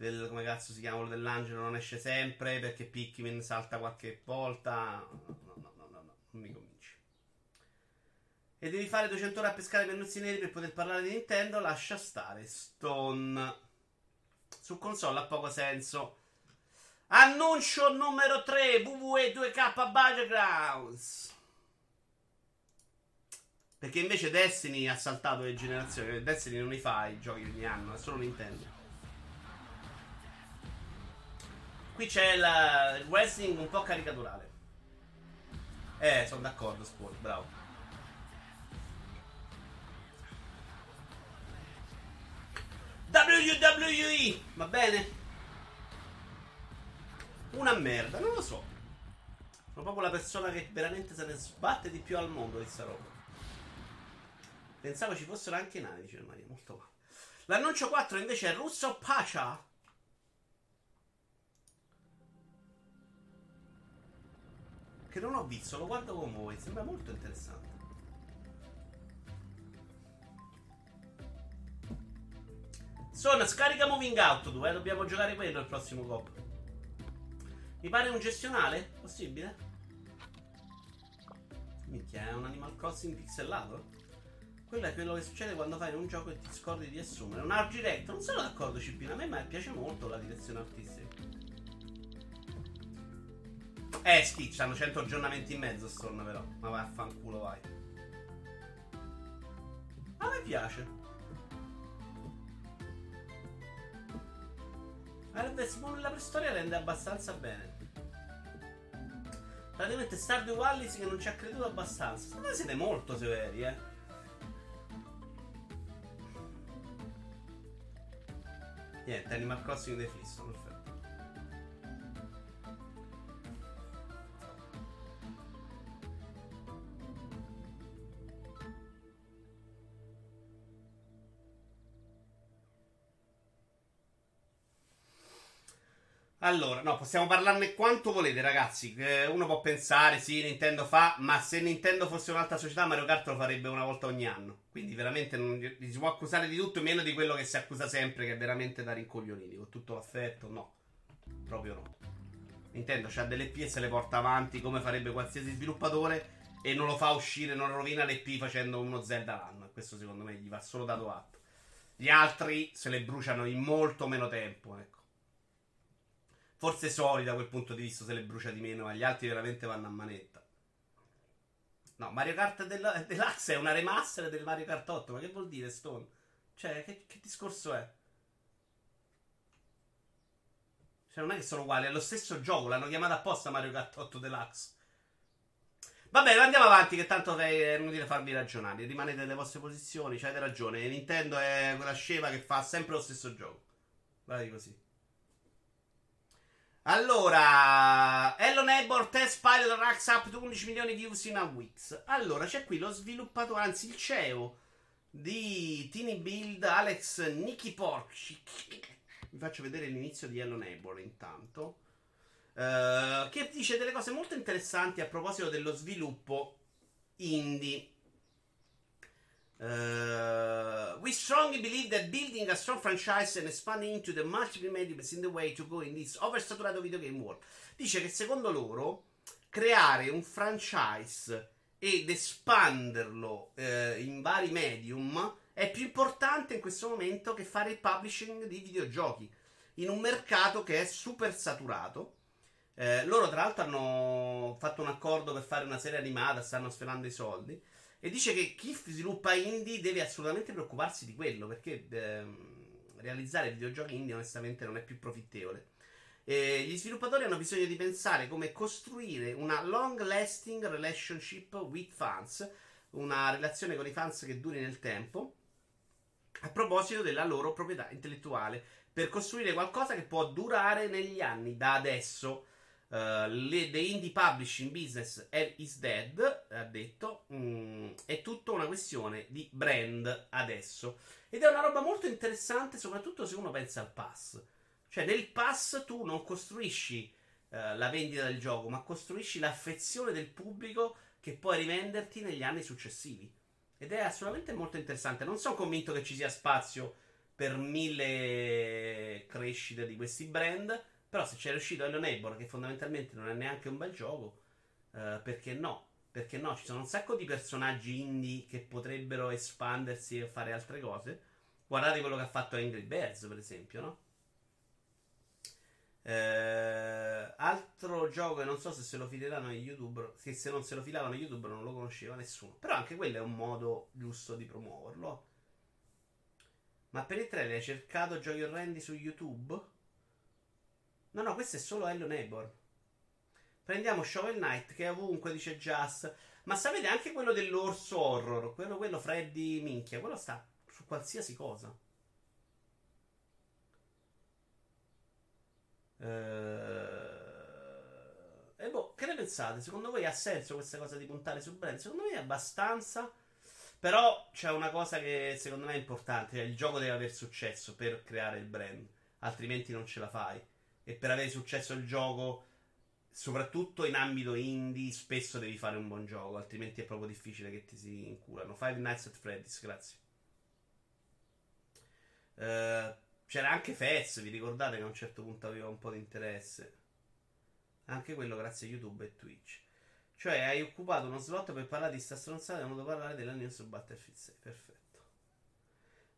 del, come cazzo si chiama quello dell'angelo non esce sempre perché Pikmin salta qualche volta. No, no, no, no, no, non mi convinci. E devi fare 200 ore a pescare pennuzzi neri per poter parlare di Nintendo. Lascia stare. Stone. Su console ha poco senso. Annuncio numero 3 WWE 2K Battlegrounds. Perché invece Destiny ha saltato le generazioni. Destiny non li fa i giochi ogni anno, è solo Nintendo. Qui c'è il wrestling un po' caricaturale. Eh, sono d'accordo, Sport, bravo. WWE, va bene? Una merda, non lo so. Sono proprio la persona che veramente se ne sbatte di più al mondo di sta roba. Pensavo ci fossero anche nani, dice Maria, molto male. L'annuncio 4 invece è Russo Pasha. Che non ho visto, lo guardo con voi, sembra molto interessante. Sono scarica Moving Out 2, eh? dobbiamo giocare quello il prossimo cop. Mi pare un gestionale? Possibile? Minchia, è un Animal Crossing pixelato? Quello è quello che succede quando fai un gioco e ti scordi di assumere. Un art direct, non sono d'accordo, Cipina. A me piace molto la direzione artistica. Eh, Stitch, hanno 100 aggiornamenti in mezzo, Storm, però. Ma vaffanculo, vai. A me piace. Harvest Moon nella preistoria rende abbastanza bene. Praticamente Stardew Valley che non ci ha creduto abbastanza. Secondo siete molto severi, eh. Niente, Animal Crossing dei fisso, perfetto. Allora, no, possiamo parlarne quanto volete, ragazzi. Eh, uno può pensare, sì, Nintendo fa, ma se Nintendo fosse un'altra società, Mario Kart lo farebbe una volta ogni anno. Quindi veramente non si può accusare di tutto, meno di quello che si accusa sempre, che è veramente da rincoglioniti, con tutto l'affetto. No, proprio no. Nintendo ha delle P e se le porta avanti come farebbe qualsiasi sviluppatore e non lo fa uscire, non rovina le P facendo uno Zelda l'anno. Questo secondo me gli va solo dato atto. Gli altri se le bruciano in molto meno tempo, ecco. Forse Soli da quel punto di vista se le brucia di meno, ma gli altri veramente vanno a manetta. No, Mario Kart del, Deluxe è una remaster del Mario Kart 8, ma che vuol dire Stone? Cioè, che, che discorso è? Cioè, non è che sono uguali, è lo stesso gioco, l'hanno chiamato apposta Mario Kart 8 Deluxe. Vabbè, andiamo avanti, che tanto è inutile farvi ragionare. Rimanete nelle vostre posizioni, avete ragione. Nintendo è quella scema che fa sempre lo stesso gioco. Vai così. Allora, Hello Neighbor Test Pilot racks up to 11 milioni di views in a weeks. Allora, c'è qui lo sviluppatore, anzi il CEO di Teeny Build, Alex Nicky Porci. Vi faccio vedere l'inizio di Hello Neighbor intanto. Uh, che dice delle cose molto interessanti a proposito dello sviluppo indie. Uh, we strongly believe that building a strong franchise and expanding into the multiple mediums in the way to go in this oversaturato video game world. Dice che secondo loro creare un franchise ed espanderlo eh, in vari medium è più importante in questo momento che fare il publishing di videogiochi in un mercato che è super saturato. Eh, loro, tra l'altro, hanno fatto un accordo per fare una serie animata, stanno sferrando i soldi. E dice che chi sviluppa indie deve assolutamente preoccuparsi di quello perché ehm, realizzare videogiochi indie onestamente non è più profittevole. E gli sviluppatori hanno bisogno di pensare come costruire una long lasting relationship with fans, una relazione con i fans che duri nel tempo, a proposito della loro proprietà intellettuale, per costruire qualcosa che può durare negli anni da adesso. Uh, the indie publishing business is dead, ha detto. Mm, è tutta una questione di brand adesso. Ed è una roba molto interessante, soprattutto se uno pensa al pass. Cioè, nel pass tu non costruisci uh, la vendita del gioco, ma costruisci l'affezione del pubblico che puoi rivenderti negli anni successivi. Ed è assolutamente molto interessante. Non sono convinto che ci sia spazio per mille crescite di questi brand. Però se c'è riuscito Hello Neighbor, che fondamentalmente non è neanche un bel gioco, eh, perché no? Perché no? Ci sono un sacco di personaggi indie che potrebbero espandersi e fare altre cose. Guardate quello che ha fatto Angry Birds, per esempio, no? Eh, altro gioco che non so se se lo fileranno YouTube, che se non se lo filavano YouTube non lo conosceva nessuno. Però anche quello è un modo giusto di promuoverlo. Ma per il trailer hai cercato giochi orrendi su YouTube? No, no, questo è solo Hello Neighbor. Prendiamo Shovel Knight che è ovunque, dice Just. Ma sapete anche quello dell'orso horror, quello, quello Freddy minchia, quello sta su qualsiasi cosa. Eh... E boh, che ne pensate? Secondo voi ha senso questa cosa di puntare su brand? Secondo me è abbastanza. Però c'è una cosa che secondo me è importante: cioè il gioco deve avere successo per creare il brand, altrimenti non ce la fai. E per avere successo il gioco, soprattutto in ambito indie, spesso devi fare un buon gioco, altrimenti è proprio difficile che ti si inculano. Five Nights at Freddy's, grazie. Uh, c'era anche Fez, vi ricordate che a un certo punto aveva un po' di interesse? Anche quello grazie a YouTube e Twitch. Cioè, hai occupato uno slot per parlare di sta stronzata e hai voluto parlare della news su Battlefield 6. Perfetto.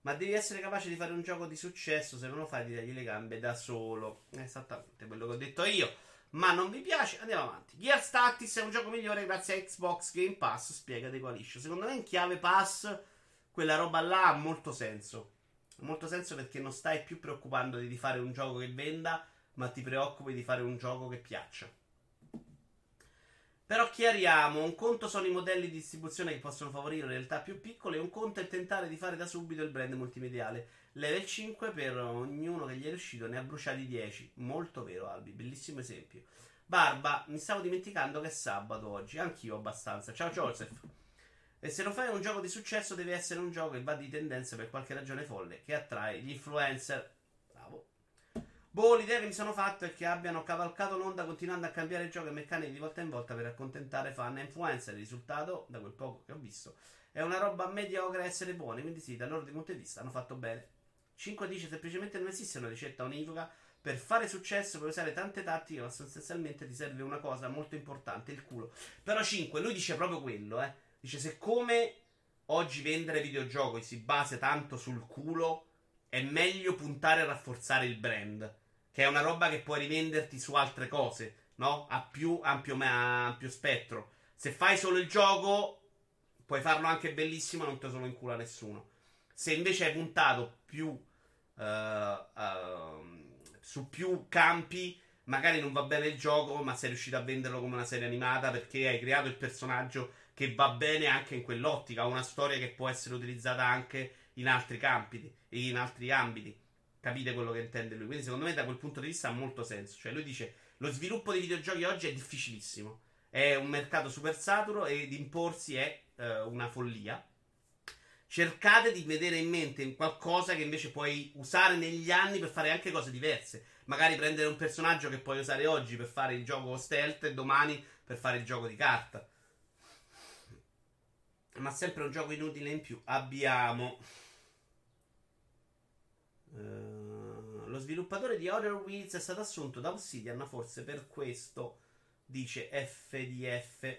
Ma devi essere capace di fare un gioco di successo, se non lo fai ti tagli le gambe da solo. È esattamente quello che ho detto io. Ma non vi piace, andiamo avanti. Gears Tactics è un gioco migliore grazie a Xbox Game Pass, spiega De Qualiscio. Secondo me in chiave pass quella roba là ha molto senso. Ha molto senso perché non stai più preoccupando di fare un gioco che venda, ma ti preoccupi di fare un gioco che piaccia. Però chiariamo, un conto sono i modelli di distribuzione che possono favorire realtà più piccole, un conto è tentare di fare da subito il brand multimediale. Level 5 per ognuno che gli è riuscito, ne ha bruciati 10. Molto vero, Albi, bellissimo esempio. Barba, mi stavo dimenticando che è sabato oggi, anch'io abbastanza. Ciao Joseph. E se non fai un gioco di successo, deve essere un gioco che va di tendenze per qualche ragione folle, che attrae gli influencer Boh, l'idea che mi sono fatto è che abbiano cavalcato l'onda continuando a cambiare giochi e meccaniche di volta in volta per accontentare fan e influencer. Il risultato, da quel poco che ho visto, è una roba mediocre a essere buoni. Quindi sì, dal loro punto di vista hanno fatto bene. 5 dice semplicemente non esiste una ricetta univoca. Per fare successo puoi usare tante tattiche, ma sostanzialmente ti serve una cosa molto importante, il culo. Però 5, lui dice proprio quello, eh. Dice se come oggi vendere videogiochi si basa tanto sul culo, è meglio puntare a rafforzare il brand che è una roba che puoi rivenderti su altre cose, no? A più ampio, ampio spettro. Se fai solo il gioco, puoi farlo anche bellissimo, non te solo in culo a nessuno. Se invece hai puntato più uh, uh, su più campi, magari non va bene il gioco, ma sei riuscito a venderlo come una serie animata perché hai creato il personaggio che va bene anche in quell'ottica, una storia che può essere utilizzata anche in altri campi, in altri ambiti. Capite quello che intende lui? Quindi, secondo me, da quel punto di vista ha molto senso. Cioè, lui dice: lo sviluppo di videogiochi oggi è difficilissimo. È un mercato super saturo ed imporsi è uh, una follia. Cercate di vedere in mente qualcosa che invece puoi usare negli anni per fare anche cose diverse. Magari prendere un personaggio che puoi usare oggi per fare il gioco stealth e domani per fare il gioco di carta. Ma sempre un gioco inutile in più. Abbiamo. Uh, lo sviluppatore di Outer Wheels è stato assunto da Obsidian, forse per questo dice FDF.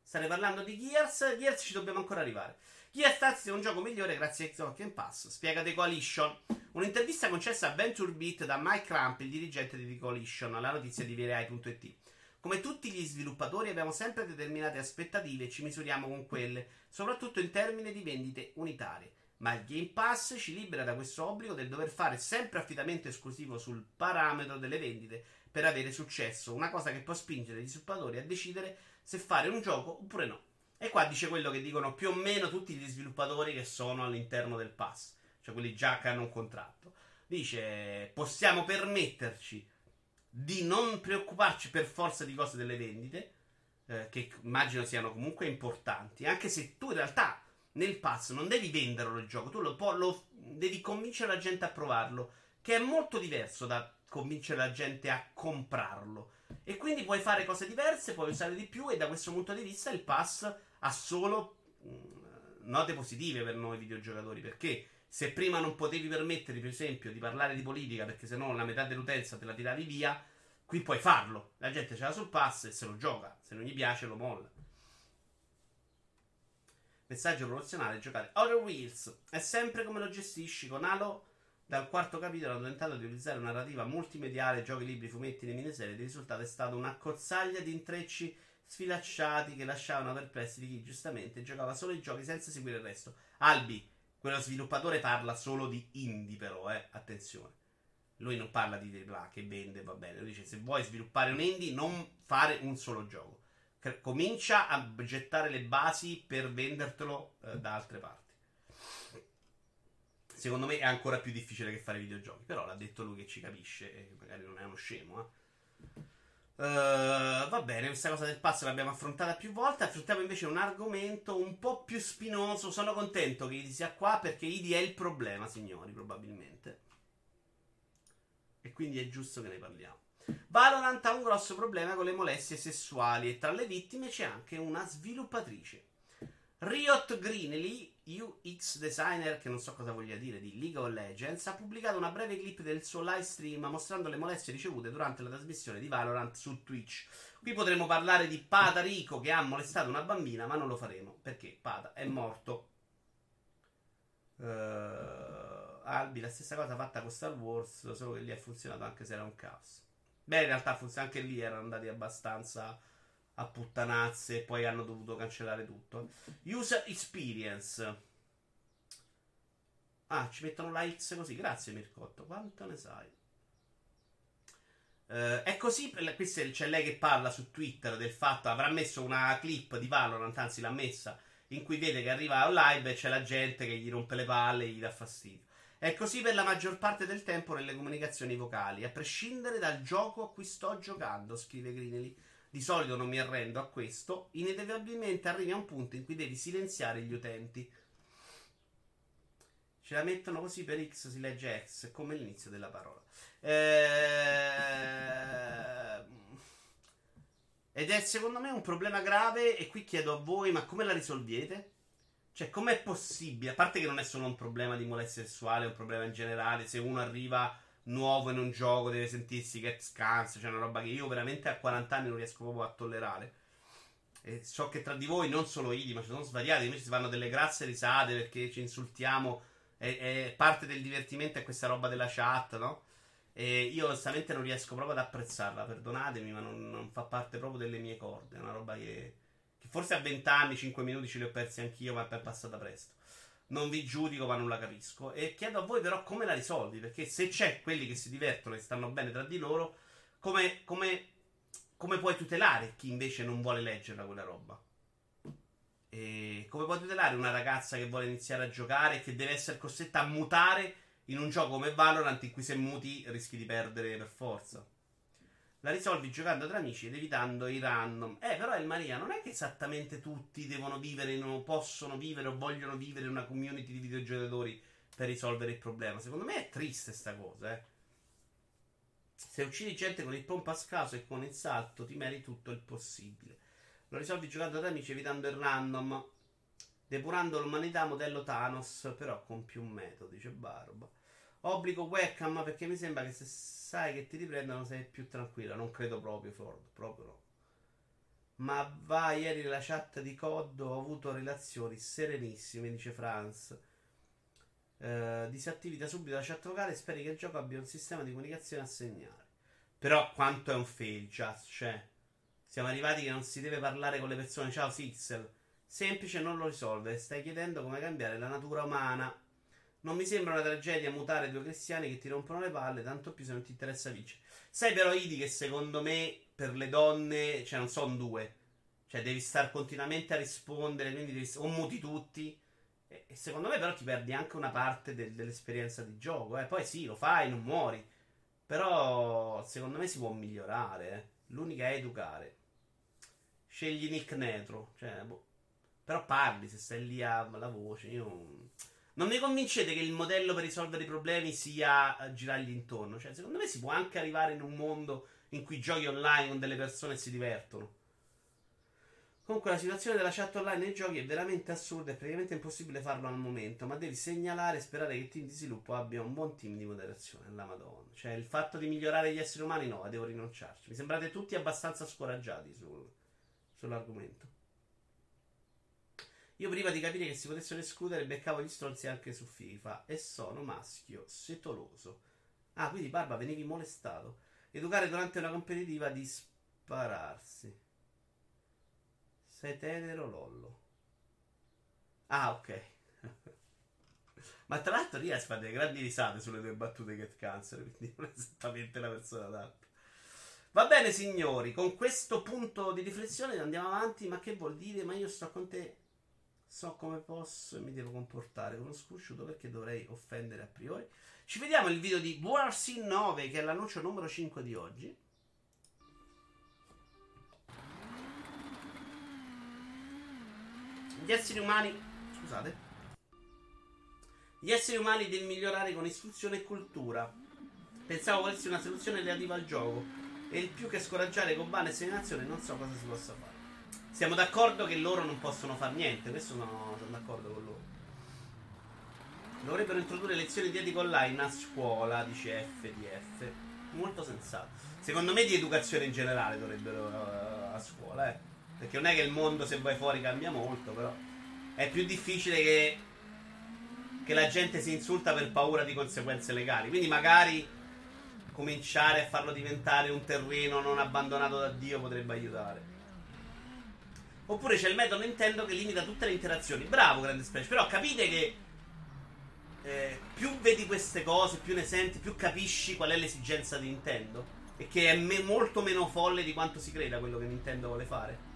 State parlando di Gears? Gears ci dobbiamo ancora arrivare. Gears Tactics è un gioco migliore grazie a Xbox Game Pass. Spiega The Coalition. Un'intervista concessa a Venture Beat da Mike Crump, il dirigente di The Coalition, alla notizia di VRI.it. Come tutti gli sviluppatori abbiamo sempre determinate aspettative e ci misuriamo con quelle, soprattutto in termini di vendite unitarie ma il Game Pass ci libera da questo obbligo del dover fare sempre affidamento esclusivo sul parametro delle vendite per avere successo, una cosa che può spingere gli sviluppatori a decidere se fare un gioco oppure no. E qua dice quello che dicono più o meno tutti gli sviluppatori che sono all'interno del pass, cioè quelli già che hanno un contratto. Dice possiamo permetterci di non preoccuparci per forza di cose delle vendite, eh, che immagino siano comunque importanti, anche se tu in realtà nel pass non devi venderlo il gioco, tu lo, lo, devi convincere la gente a provarlo, che è molto diverso da convincere la gente a comprarlo. E quindi puoi fare cose diverse, puoi usare di più e da questo punto di vista il pass ha solo mm, note positive per noi videogiocatori, perché se prima non potevi permettere, per esempio, di parlare di politica perché sennò la metà dell'utenza te la tiravi via, qui puoi farlo. La gente ce l'ha sul pass e se lo gioca, se non gli piace lo molla. Messaggio promozionale, giocare Outer Wheels. È sempre come lo gestisci con Halo. Dal quarto capitolo hanno tentato di utilizzare una narrativa multimediale, giochi, libri, fumetti e miniserie. Il risultato è stato una cozzaglia di intrecci sfilacciati che lasciavano perplessi di chi giustamente giocava solo i giochi senza seguire il resto. Albi, quello sviluppatore parla solo di indie, però, eh, attenzione. Lui non parla di AAA che vende, va bene. Lui dice se vuoi sviluppare un indie, non fare un solo gioco. Comincia a gettare le basi per vendertelo eh, da altre parti. Secondo me è ancora più difficile che fare videogiochi. Però l'ha detto lui che ci capisce e magari non è uno scemo. Eh. Uh, va bene, questa cosa del pazzo l'abbiamo affrontata più volte. Affrontiamo invece un argomento un po' più spinoso. Sono contento che Idi sia qua perché Idi è il problema, signori, probabilmente. E quindi è giusto che ne parliamo. Valorant ha un grosso problema con le molestie sessuali e tra le vittime c'è anche una sviluppatrice. Riot Greenlee, UX designer, che non so cosa voglia dire, di League of Legends, ha pubblicato una breve clip del suo live stream mostrando le molestie ricevute durante la trasmissione di Valorant su Twitch. Qui potremmo parlare di Pada Rico che ha molestato una bambina, ma non lo faremo perché Pada è morto. Uh, Albi, la stessa cosa fatta con Star Wars, solo che lì ha funzionato anche se era un caos. Beh, in realtà funziona anche lì, erano andati abbastanza a puttanazze e poi hanno dovuto cancellare tutto. User experience. Ah, ci mettono la X così. Grazie Mircotto. Quanto ne sai? Uh, è così, questa c'è lei che parla su Twitter del fatto, avrà messo una clip di Valorant, anzi l'ha messa, in cui vede che arriva live e c'è la gente che gli rompe le palle e gli dà fastidio. È così per la maggior parte del tempo nelle comunicazioni vocali, a prescindere dal gioco a cui sto giocando, scrive Greenely. Di solito non mi arrendo a questo, inevitabilmente arrivi a un punto in cui devi silenziare gli utenti. Ce la mettono così per X si legge X, come l'inizio della parola. Eh... Ed è secondo me un problema grave e qui chiedo a voi, ma come la risolvete? Cioè, com'è possibile? A parte che non è solo un problema di molestia sessuale, è un problema in generale. Se uno arriva nuovo in un gioco deve sentirsi che scansa, cioè una roba che io veramente a 40 anni non riesco proprio a tollerare. E so che tra di voi, non solo Idi, ma ci sono svariati, invece si fanno delle grasse risate perché ci insultiamo. E, e parte del divertimento è questa roba della chat, no? E io onestamente non riesco proprio ad apprezzarla, perdonatemi, ma non, non fa parte proprio delle mie corde. È una roba che forse a 20 anni, 5 minuti ce li ho persi anch'io, ma è passata presto non vi giudico, ma non la capisco. E chiedo a voi, però, come la risolvi? Perché se c'è quelli che si divertono e stanno bene tra di loro, come, come, come puoi tutelare chi invece non vuole leggerla quella roba? E come puoi tutelare una ragazza che vuole iniziare a giocare e che deve essere costretta a mutare in un gioco come Valorant in cui se muti rischi di perdere per forza? La risolvi giocando tra amici ed evitando i random. Eh, però il Maria, non è che esattamente tutti devono vivere, non possono vivere o vogliono vivere in una community di videogiocatori per risolvere il problema. Secondo me è triste sta cosa, eh. Se uccidi gente con il pompa a scaso e con il salto, ti meriti tutto il possibile. Lo risolvi giocando tra amici evitando il random. Depurando l'umanità modello Thanos, però con più metodi, dice Barba. Obbligo webcam perché mi sembra che se sai che ti riprendono sei più tranquilla. Non credo proprio, Ford, proprio no. Ma va, ieri nella chat di COD ho avuto relazioni serenissime, dice Franz. Uh, disattivi da subito la chat vocale e speri che il gioco abbia un sistema di comunicazione a segnare. Però quanto è un fail, just, cioè. Siamo arrivati che non si deve parlare con le persone. Ciao Sixel. Semplice non lo risolve. Stai chiedendo come cambiare la natura umana. Non mi sembra una tragedia mutare due cristiani che ti rompono le palle, tanto più se non ti interessa vincere. Sai però, Idi, che secondo me per le donne, cioè non sono due. Cioè devi stare continuamente a rispondere, quindi devi, o muti tutti. E, e, secondo me però ti perdi anche una parte del, dell'esperienza di gioco. Eh. Poi sì, lo fai, non muori. Però secondo me si può migliorare. Eh. L'unica è educare. Scegli Nick Netro. Cioè, boh. Però parli, se stai lì a la voce, io... Non mi convincete che il modello per risolvere i problemi sia girargli intorno. Cioè, secondo me si può anche arrivare in un mondo in cui giochi online con delle persone e si divertono. Comunque la situazione della chat online nei giochi è veramente assurda e praticamente impossibile farlo al momento, ma devi segnalare e sperare che il team di sviluppo abbia un buon team di moderazione, la madonna. Cioè il fatto di migliorare gli esseri umani no, devo rinunciarci. Mi sembrate tutti abbastanza scoraggiati sul, sull'argomento. Io prima di capire che si potessero escludere beccavo gli stronzi anche su FIFA e sono maschio setoloso. Ah, quindi Barba venivi molestato. Educare durante una competitiva di spararsi. Sei tenero lollo. Ah, ok. Ma tra l'altro Rias fa delle grandi risate sulle tue battute Get Cancer, quindi non è esattamente la persona adatta. Va bene, signori, con questo punto di riflessione andiamo avanti. Ma che vuol dire? Ma io sto con te. So come posso e mi devo comportare con uno scrusciuto perché dovrei offendere a priori. Ci vediamo il video di Warsin 9, che è l'annuncio numero 5 di oggi. Gli esseri umani. Scusate. Gli esseri umani devono migliorare con istruzione e cultura. Pensavo volessi una soluzione relativa al gioco. E il più che scoraggiare con ban e seminazione non so cosa si possa fare. Siamo d'accordo che loro non possono fare niente, questo sono, sono d'accordo con loro. Dovrebbero introdurre lezioni di etica online a scuola, dice FDF. Molto sensato. Secondo me di educazione in generale dovrebbero uh, a scuola, eh. Perché non è che il mondo se vai fuori cambia molto, però è più difficile che, che la gente si insulta per paura di conseguenze legali. Quindi magari cominciare a farlo diventare un terreno non abbandonato da Dio potrebbe aiutare. Oppure c'è il metodo Nintendo che limita tutte le interazioni. Bravo, grande specie. Però capite che eh, più vedi queste cose, più ne senti, più capisci qual è l'esigenza di Nintendo. E che è me- molto meno folle di quanto si creda quello che Nintendo vuole fare.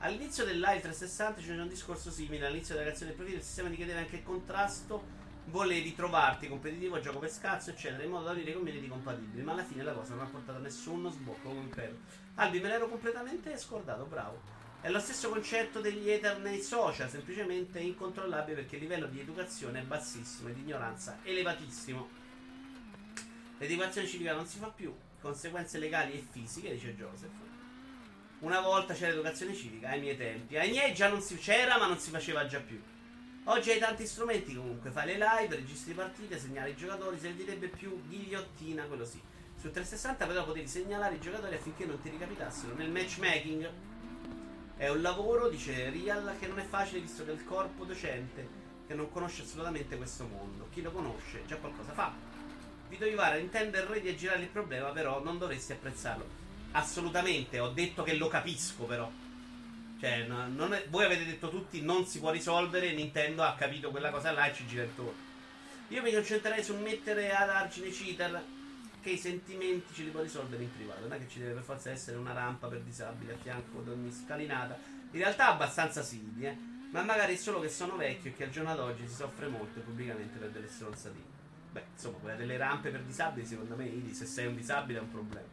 All'inizio del live 360 c'era un discorso simile. All'inizio della reazione del profilo il sistema ti chiedeva anche il contrasto. Volevi trovarti competitivo, gioco per scazzo, eccetera, in modo da avere community compatibili. Ma alla fine la cosa non ha portato a nessuno sbocco impero. Albi, me l'ero completamente scordato, bravo. È lo stesso concetto degli ether nei social, semplicemente incontrollabile perché il livello di educazione è bassissimo e di ignoranza elevatissimo. L'educazione civica non si fa più, conseguenze legali e fisiche, dice Joseph. Una volta c'era l'educazione civica, ai miei tempi. Ai miei già non si c'era, ma non si faceva già più. Oggi hai tanti strumenti comunque, fai le live, registri partite, segnali i giocatori, servirebbe più ghigliottina, quello sì. Su 360 però potevi segnalare i giocatori affinché non ti ricapitassero. Nel matchmaking è un lavoro, dice Real, che non è facile visto che il corpo docente che non conosce assolutamente questo mondo. Chi lo conosce già qualcosa fa. Vito Ivara intende il re di aggirare il problema, però non dovresti apprezzarlo. Assolutamente, ho detto che lo capisco però. Cioè, no, è, voi avete detto tutti non si può risolvere, Nintendo ha capito quella cosa là e ci gira intorno. Io mi concentrerei su mettere ad argine cheater che i sentimenti ce li può risolvere in privato. Non è che ci deve per forza essere una rampa per disabili a fianco di ogni scalinata. In realtà abbastanza simili, eh. Ma magari è solo che sono vecchio e che al giorno d'oggi si soffre molto pubblicamente per delle stronzatine. Beh, insomma, quella delle rampe per disabili, secondo me, se sei un disabile è un problema.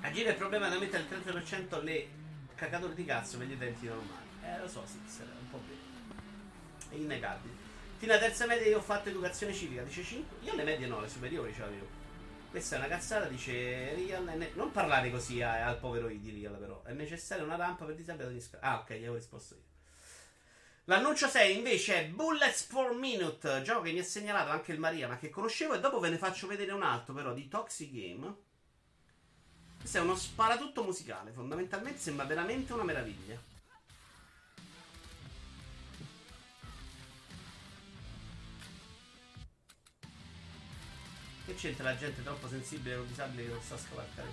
Agire il problema da mettere il 30% le cacature di cazzo per gli utenti normali. Eh, lo so, sì, sarà un po' vero. È innegabile. Fino alla terza media io ho fatto educazione civica, dice 5. Io alle medie no, le superiori ce l'avevo. Questa è una cazzata, dice Real. Ne- non parlare così a- al povero I di Real, però. È necessaria una rampa per disabili di scala. Ah, ok, gli avevo risposto io. L'annuncio 6 invece è Bullets per Minute, gioco che mi ha segnalato anche il Maria, ma che conoscevo e dopo ve ne faccio vedere un altro però di Toxic Game. Questo è uno sparatutto musicale, fondamentalmente sembra veramente una meraviglia. Che c'entra la gente troppo sensibile o disabile che non sa scavalcare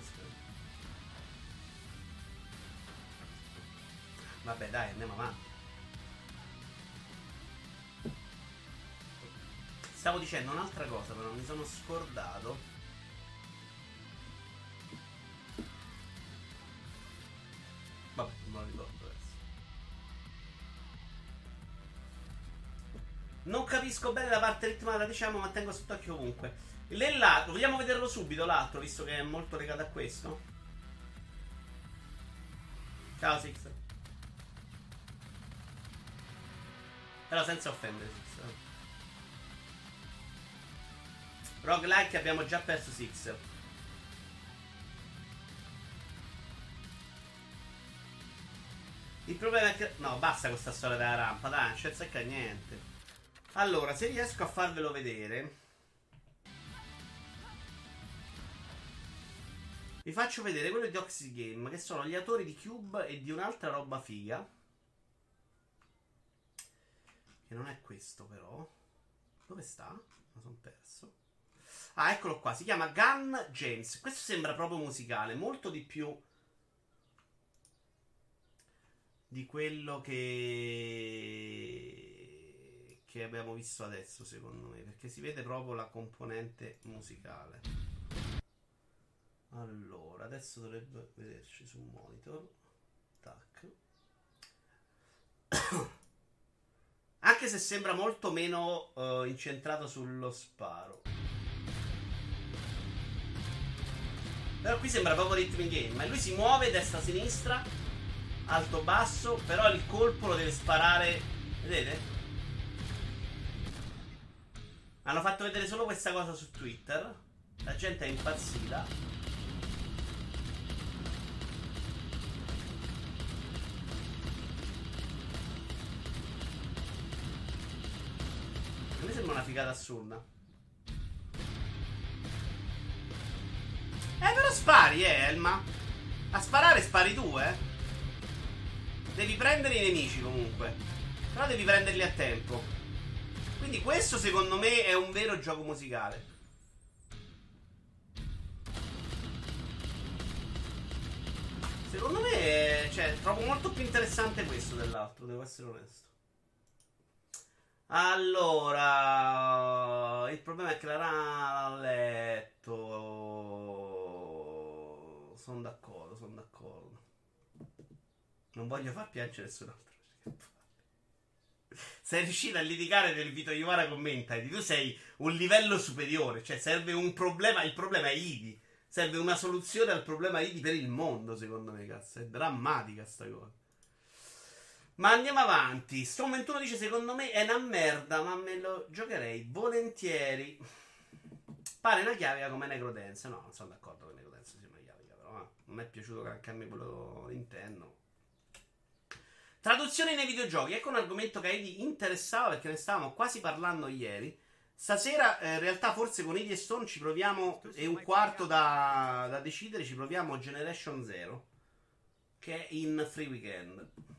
Vabbè dai, andiamo avanti. Stavo dicendo un'altra cosa, però mi sono scordato. Vabbè, non lo ricordo adesso. Non capisco bene la parte ritmata, diciamo, ma tengo sott'occhio ovunque. L'altro, vogliamo vederlo subito l'altro, visto che è molto legato a questo? Ciao Six. Però senza offendere Six. Roguelike abbiamo già perso Six. Il problema è che. No, basta questa storia della rampa, dai, non c'è niente. Allora, se riesco a farvelo vedere. Vi faccio vedere quello di Oxy Game, che sono gli autori di Cube e di un'altra roba figa. Che non è questo, però. Dove sta? Mi sono perso. Ah, eccolo qua. Si chiama Gun James. Questo sembra proprio musicale, molto di più di quello che che abbiamo visto adesso, secondo me, perché si vede proprio la componente musicale. Allora, adesso dovrebbe vederci su un monitor. Tac. Anche se sembra molto meno uh, incentrato sullo sparo. Però qui sembra proprio rhythm game. Ma lui si muove destra-sinistra, alto-basso, però il colpo lo deve sparare. Vedete? Hanno fatto vedere solo questa cosa su Twitter. La gente è impazzita. Figata assurda. Eh, però spari, eh, Elma. A sparare spari tu, eh. Devi prendere i nemici comunque. Però devi prenderli a tempo. Quindi questo secondo me è un vero gioco musicale. Secondo me, cioè, trovo molto più interessante questo dell'altro, devo essere onesto. Allora, il problema è che la RAN ha letto. Sono d'accordo, sono d'accordo. Non voglio far piangere nessun altro. Sei riuscito a litigare nel Vito Iovara commenta. Tu sei un livello superiore. Cioè, serve un problema. Il problema è Idi. Serve una soluzione al problema Idi per il mondo, secondo me, cazzo. È drammatica sta cosa. Ma andiamo avanti. Stone 21 dice: Secondo me è una merda, ma me lo giocherei volentieri. Pare una chiavica come Necrodance. No, non sono d'accordo con Necrodance sia una chiavica, però eh. non mi è piaciuto anche a me quello interno. Traduzione nei videogiochi. Ecco un argomento che a Edi interessava perché ne stavamo quasi parlando ieri. Stasera, eh, in realtà, forse con Edi e Stone ci proviamo. È un quarto da, da decidere. Ci proviamo Generation Zero. Che è in free weekend.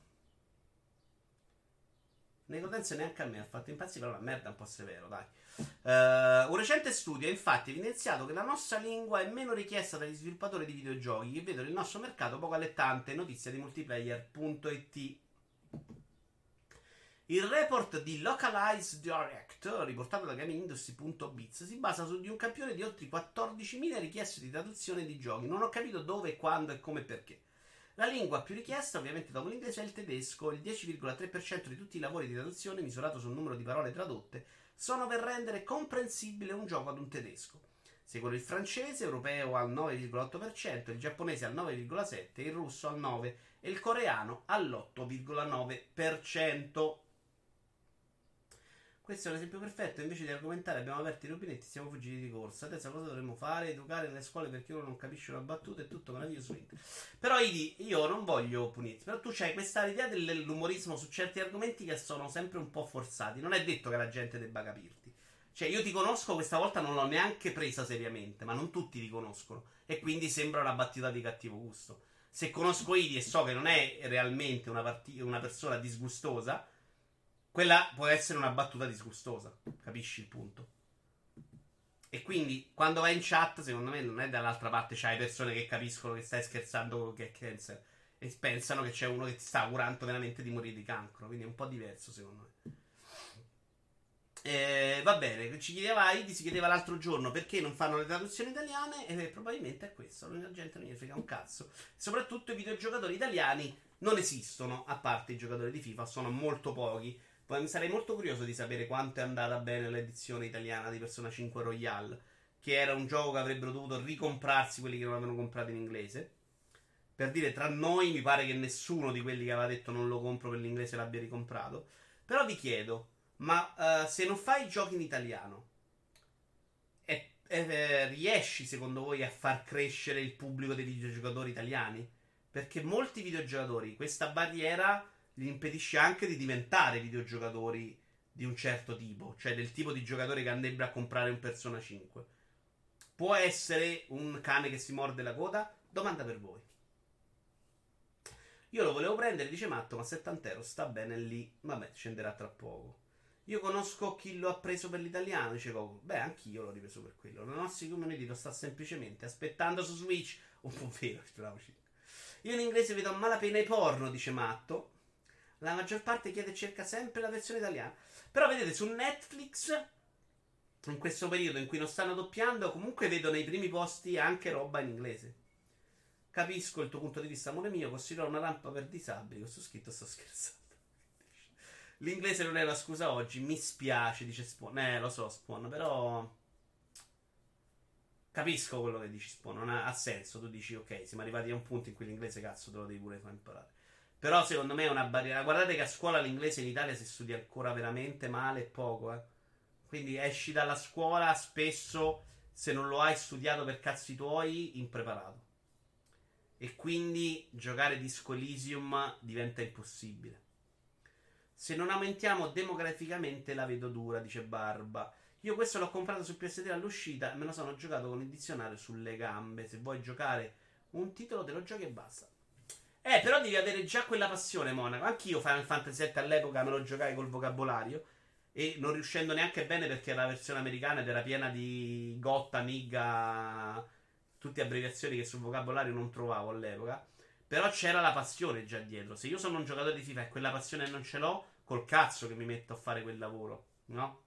Necodense neanche a me ha fatto impazzire, però la merda è un po' severo, dai. Uh, un recente studio ha infatti evidenziato che la nostra lingua è meno richiesta dagli sviluppatori di videogiochi che vedono il nostro mercato poco allettante. Notizia di multiplayer.it. Il report di Localized Direct, riportato da GameIndustry.biz, si basa su di un campione di oltre 14.000 richieste di traduzione di giochi. Non ho capito dove, quando e come e perché. La lingua più richiesta, ovviamente dopo l'inglese, è il tedesco. Il 10,3% di tutti i lavori di traduzione, misurato sul numero di parole tradotte, sono per rendere comprensibile un gioco ad un tedesco. Seguono il francese, europeo al 9,8%, il giapponese al 9,7%, il russo al 9% e il coreano all'8,9%. Questo è un esempio perfetto. Invece di argomentare, abbiamo aperto i rubinetti siamo fuggiti di corsa. Adesso cosa dovremmo fare? Educare nelle scuole perché uno non capisce una battuta e tutto meraviglioso. Però Idi, io non voglio punirti. Però tu c'hai questa idea dell'umorismo su certi argomenti che sono sempre un po' forzati. Non è detto che la gente debba capirti. Cioè, io ti conosco, questa volta non l'ho neanche presa seriamente, ma non tutti ti conoscono. E quindi sembra una battuta di cattivo gusto. Se conosco Idi e so che non è realmente una, part- una persona disgustosa quella può essere una battuta disgustosa. Capisci il punto? E quindi quando vai in chat, secondo me, non è dall'altra parte c'hai persone che capiscono che stai scherzando con che cancer e pensano che c'è uno che ti sta augurando veramente di morire di cancro. Quindi è un po' diverso, secondo me. Eh, va bene, ci chiedeva Idi, si chiedeva l'altro giorno perché non fanno le traduzioni italiane e probabilmente è questo, la gente non gli frega un cazzo. Soprattutto i videogiocatori italiani non esistono, a parte i giocatori di FIFA, sono molto pochi. Poi sarei molto curioso di sapere quanto è andata bene l'edizione italiana di Persona 5 Royale, che era un gioco che avrebbero dovuto ricomprarsi quelli che non avevano comprato in inglese. Per dire, tra noi mi pare che nessuno di quelli che aveva detto non lo compro per l'inglese l'abbia ricomprato. Però vi chiedo, ma uh, se non fai giochi in italiano, e, e, riesci secondo voi a far crescere il pubblico dei videogiocatori italiani? Perché molti videogiocatori questa barriera gli impedisce anche di diventare videogiocatori di un certo tipo, cioè del tipo di giocatore che andrebbe a comprare un Persona 5. Può essere un cane che si morde la coda? Domanda per voi. Io lo volevo prendere, dice Matto, ma 70 euro sta bene lì. Vabbè, scenderà tra poco. Io conosco chi lo ha preso per l'italiano, dice Coco. Beh, anch'io l'ho ripreso per quello. La nostra community lo sta semplicemente aspettando su Switch. Un po' vero, speriamoci. Io in inglese vedo a malapena i porno, dice Matto. La maggior parte chiede e cerca sempre la versione italiana. Però vedete, su Netflix, in questo periodo in cui non stanno doppiando, comunque vedo nei primi posti anche roba in inglese. Capisco il tuo punto di vista, amore mio, costruirò una rampa per disabili. Questo scritto sto scherzando. L'inglese non è la scusa oggi, mi spiace, dice Spawn. Eh, lo so, Spawn, però... Capisco quello che dici, Spawn, non ha, ha, senso. Tu dici, ok, siamo arrivati a un punto in cui l'inglese, cazzo, te lo devi pure far imparare. Però secondo me è una barriera. Guardate che a scuola l'inglese in Italia si studia ancora veramente male e poco, eh. Quindi esci dalla scuola spesso, se non lo hai studiato per cazzi tuoi, impreparato. E quindi giocare Disco Elysium diventa impossibile. Se non aumentiamo demograficamente la vedo dura, dice Barba. Io questo l'ho comprato su PS3 all'uscita e me lo sono giocato con il dizionario sulle gambe. Se vuoi giocare un titolo te lo giochi e basta. Eh, però devi avere già quella passione, Monaco. Anch'io Final Fantasy VII all'epoca me lo giocai col vocabolario. E non riuscendo neanche bene perché era la versione americana ed era piena di gotta, migga, tutte abbreviazioni che sul vocabolario non trovavo all'epoca. Però c'era la passione già dietro. Se io sono un giocatore di FIFA e quella passione non ce l'ho, col cazzo che mi metto a fare quel lavoro, no?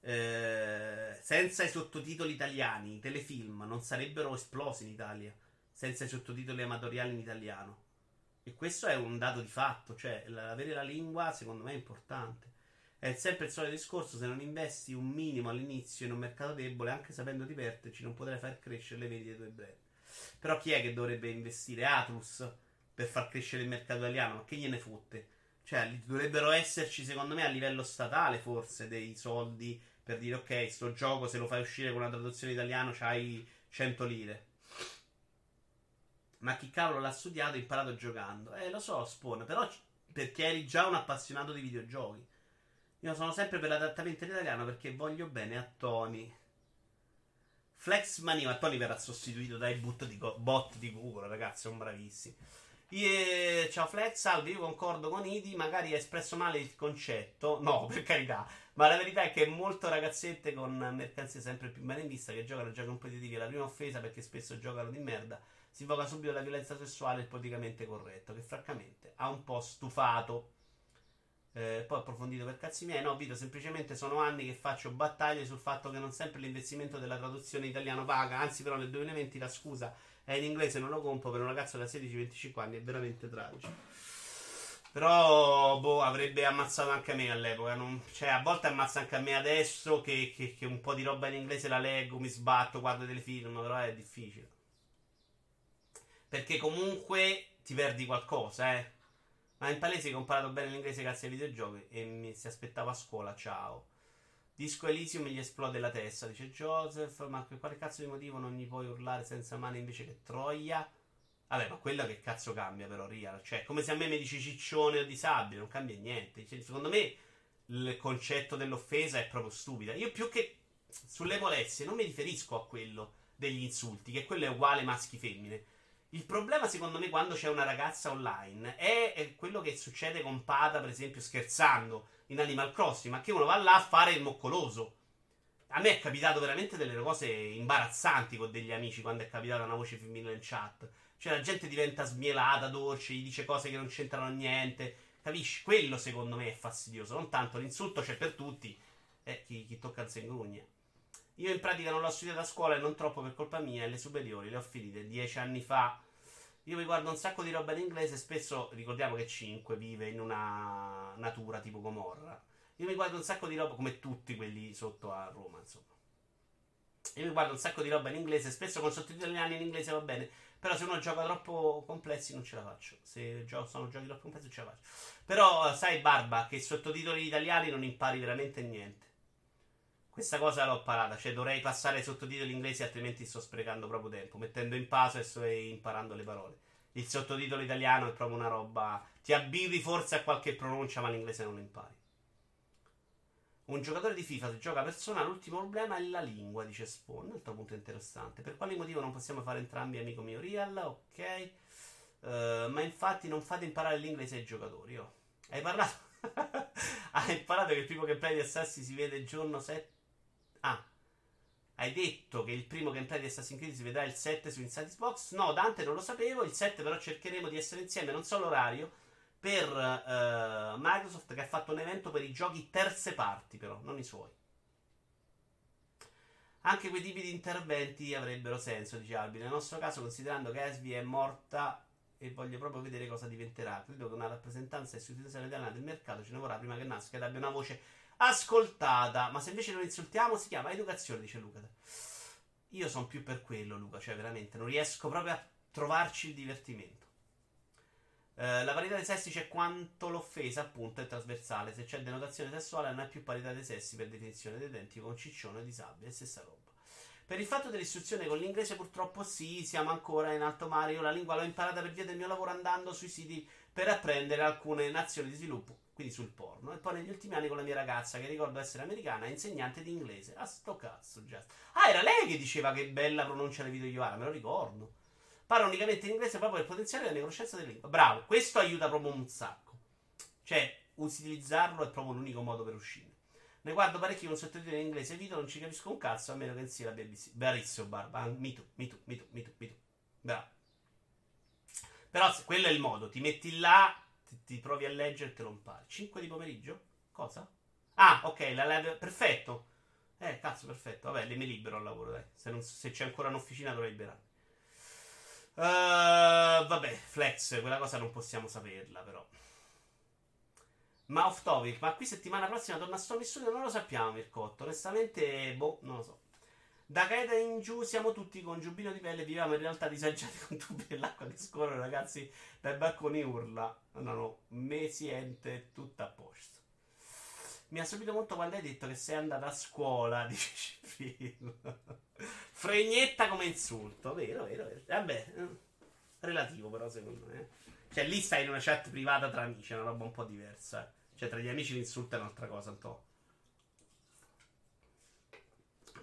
Eh, senza i sottotitoli italiani, i telefilm non sarebbero esplosi in Italia. Senza i sottotitoli amatoriali in italiano. E questo è un dato di fatto. Cioè, avere la lingua, secondo me, è importante. È sempre il solito discorso: se non investi un minimo all'inizio in un mercato debole, anche sapendo di perderci, non potrai far crescere le vendite dei tuoi brand. Però chi è che dovrebbe investire? Atlus per far crescere il mercato italiano? Ma che gliene fotte? Cioè, dovrebbero esserci, secondo me, a livello statale, forse, dei soldi per dire, ok, sto gioco, se lo fai uscire con una traduzione italiana, c'hai 100 lire. Ma chi cavolo l'ha studiato e imparato giocando? Eh, lo so, Spawn, però perché eri già un appassionato di videogiochi. Io sono sempre per l'adattamento in italiano perché voglio bene a Tony. Flex Mania, ma Tony verrà sostituito dai di, bot di Google, ragazzi, sono bravissimi. Io, ciao Flex, salve, io concordo con Idi, magari hai espresso male il concetto. No, per carità, ma la verità è che molto ragazzette con mercanzie sempre più bene in vista che giocano giochi competitivi la prima offesa perché spesso giocano di merda si invoca subito la violenza sessuale e il politicamente corretto che francamente ha un po' stufato eh, poi approfondito per cazzi miei. No, Vito, semplicemente sono anni che faccio battaglie sul fatto che non sempre l'investimento della traduzione italiano paga. Anzi, però, nel 2020 la scusa è in inglese, non lo compro per un ragazzo da 16-25 anni. È veramente tragico. Però, boh, avrebbe ammazzato anche me all'epoca. Non, cioè, a volte ammazza anche a me adesso che, che, che, un po' di roba in inglese la leggo, mi sbatto, guardo dei film, però è difficile. Perché comunque ti perdi qualcosa, eh. Ma in palese hai comparato bene l'inglese grazie ai videogiochi e mi si aspettava a scuola, ciao. Disco Elysium gli esplode la testa, dice Joseph. Ma per quale cazzo di motivo non gli puoi urlare senza mani invece che Troia? Vabbè, ma quella che cazzo cambia però, Real? Cioè, come se a me mi dici ciccione o disabile, non cambia niente. Cioè, secondo me il concetto dell'offesa è proprio stupido. Io più che sulle molestie non mi riferisco a quello degli insulti, che quello è uguale maschi-femmine. Il problema, secondo me, quando c'è una ragazza online è, è, quello che succede con Pada, per esempio, scherzando in Animal Crossing, ma che uno va là a fare il moccoloso. A me è capitato veramente delle cose imbarazzanti con degli amici quando è capitata una voce femminile in chat. Cioè la gente diventa smielata, dolce, gli dice cose che non c'entrano niente. Capisci? Quello secondo me è fastidioso. Non tanto l'insulto c'è per tutti. Eh, chi, chi tocca il sengrugna. Io in pratica non l'ho studiata a scuola e non troppo per colpa mia, e le superiori le ho finite dieci anni fa. Io mi guardo un sacco di roba in inglese, spesso ricordiamo che 5 vive in una natura tipo Gomorra. Io mi guardo un sacco di roba, come tutti quelli sotto a Roma, insomma. Io mi guardo un sacco di roba in inglese, spesso con sottotitoli in inglese va bene, però se uno gioca troppo complessi non ce la faccio. Se sono giochi troppo complessi non ce la faccio. Però sai Barba che sottotitoli italiani non impari veramente niente. Questa cosa l'ho parata, cioè dovrei passare ai sottotitoli inglesi, altrimenti sto sprecando proprio tempo, mettendo in pausa e imparando le parole. Il sottotitolo italiano è proprio una roba. Ti abbivi forse a qualche pronuncia, ma l'inglese non impari. Un giocatore di FIFA se gioca persona, l'ultimo problema è la lingua, dice Spawn. Un altro punto interessante. Per quale motivo non possiamo fare entrambi, amico mio Real? Ok. Uh, ma infatti non fate imparare l'inglese ai giocatori. Oh. Hai parlato? Hai imparato che il primo gameplay di Assassin si vede giorno 7 Ah, hai detto che il primo gameplay di Assassin's Creed si vedrà il 7 su Inside Xbox? No, Dante non lo sapevo. Il 7 però cercheremo di essere insieme. Non so l'orario. per uh, Microsoft che ha fatto un evento per i giochi terze parti, però, non i suoi. Anche quei tipi di interventi avrebbero senso, dice Albi. Nel nostro caso, considerando che Esvi è morta e voglio proprio vedere cosa diventerà, credo che una rappresentanza e istituzione italiana del mercato ce ne vorrà prima che nasca ed abbia una voce ascoltata. Ma se invece non insultiamo, si chiama educazione, dice Luca. Io sono più per quello, Luca, cioè veramente non riesco proprio a trovarci il divertimento. Uh, la parità dei sessi c'è quanto l'offesa, appunto, è trasversale. Se c'è denotazione sessuale, non è più parità dei sessi per definizione dei denti con ciccione disabile, stessa roba. Per il fatto dell'istruzione con l'inglese, purtroppo sì, siamo ancora in alto mare. Io la lingua l'ho imparata per via del mio lavoro andando sui siti per apprendere alcune nazioni di sviluppo, quindi sul porno. E poi negli ultimi anni con la mia ragazza, che ricordo essere americana, insegnante di inglese. A sto cazzo, Just. Ah, era lei che diceva che bella pronuncia le video Yoara, me lo ricordo. Parla unicamente in inglese proprio per potenziare la conoscenza della lingua. Bravo, questo aiuta proprio un sacco. Cioè, utilizzarlo è proprio l'unico modo per uscire. Ne guardo parecchi con sottotitoli in inglese video, non ci capisco un cazzo, a meno che non sia la BBC. Bravissimo, Barba. Mi tu, mi tu, mi tu, mi tu, mi tu. Bravo. Però quello è il modo, ti metti là, ti, ti provi a leggere e te lo impari. 5 di pomeriggio? Cosa? Ah, ok, la live... perfetto. Eh, cazzo, perfetto. Vabbè, le mi libero al lavoro, dai. Se, non, se c'è ancora un'officina dovrei liberarmi. Uh, vabbè, flex, quella cosa non possiamo saperla, però. Ma off topic, ma qui settimana prossima torna Stormy Studio? Non lo sappiamo, Mircotto. Onestamente, boh, non lo so. Da Caeta in giù siamo tutti con giubbino di pelle, viviamo in realtà disagiati con tubi dell'acqua che scorrono, ragazzi, dai balconi urla. No, no, me siente tutto a posto. Mi ha stupito molto quando hai detto che sei andata a scuola, dice Cipino. Fregnetta come insulto, vero, vero, vero. Vabbè, eh, relativo però secondo me. Cioè lì stai in una chat privata tra amici, è una roba un po' diversa. Cioè tra gli amici l'insulto è un'altra cosa, un po'.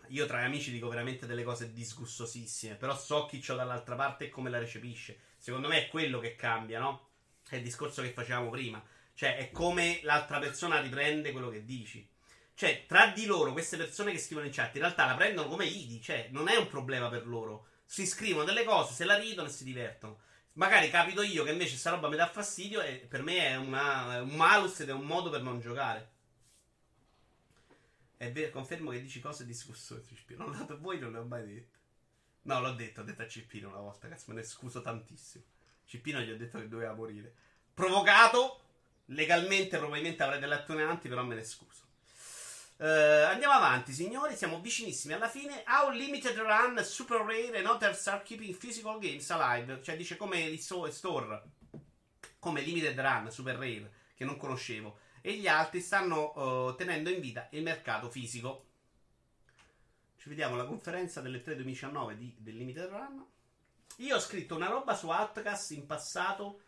Io tra gli amici dico veramente delle cose disgustosissime, però so chi c'ho dall'altra parte e come la recepisce. Secondo me è quello che cambia, no? È il discorso che facevamo prima. Cioè, è come l'altra persona riprende quello che dici. Cioè, tra di loro, queste persone che scrivono in chat, in realtà la prendono come idi, cioè, non è un problema per loro. Si scrivono delle cose, se la ridono e si divertono. Magari capito io che invece sta roba mi dà fastidio e per me è, una, un malus ed è un modo per non giocare. È vero, confermo che dici cose discussioni CP. Non l'ho dato voi, non le ho mai dette. No, l'ho detto, ho detto a Cippino una volta, cazzo, me ne scuso tantissimo. Cippino gli ho detto che doveva morire. Provocato, legalmente probabilmente avrei delle attenuanti, però me ne scuso. Uh, andiamo avanti, signori. Siamo vicinissimi alla fine. How limited run super rare and others are keeping physical games alive. Cioè, dice come il store, come limited run super rare, che non conoscevo. E gli altri stanno uh, tenendo in vita il mercato fisico. Ci vediamo alla conferenza delle 3 2019 di, del limited run. Io ho scritto una roba su Outcast in passato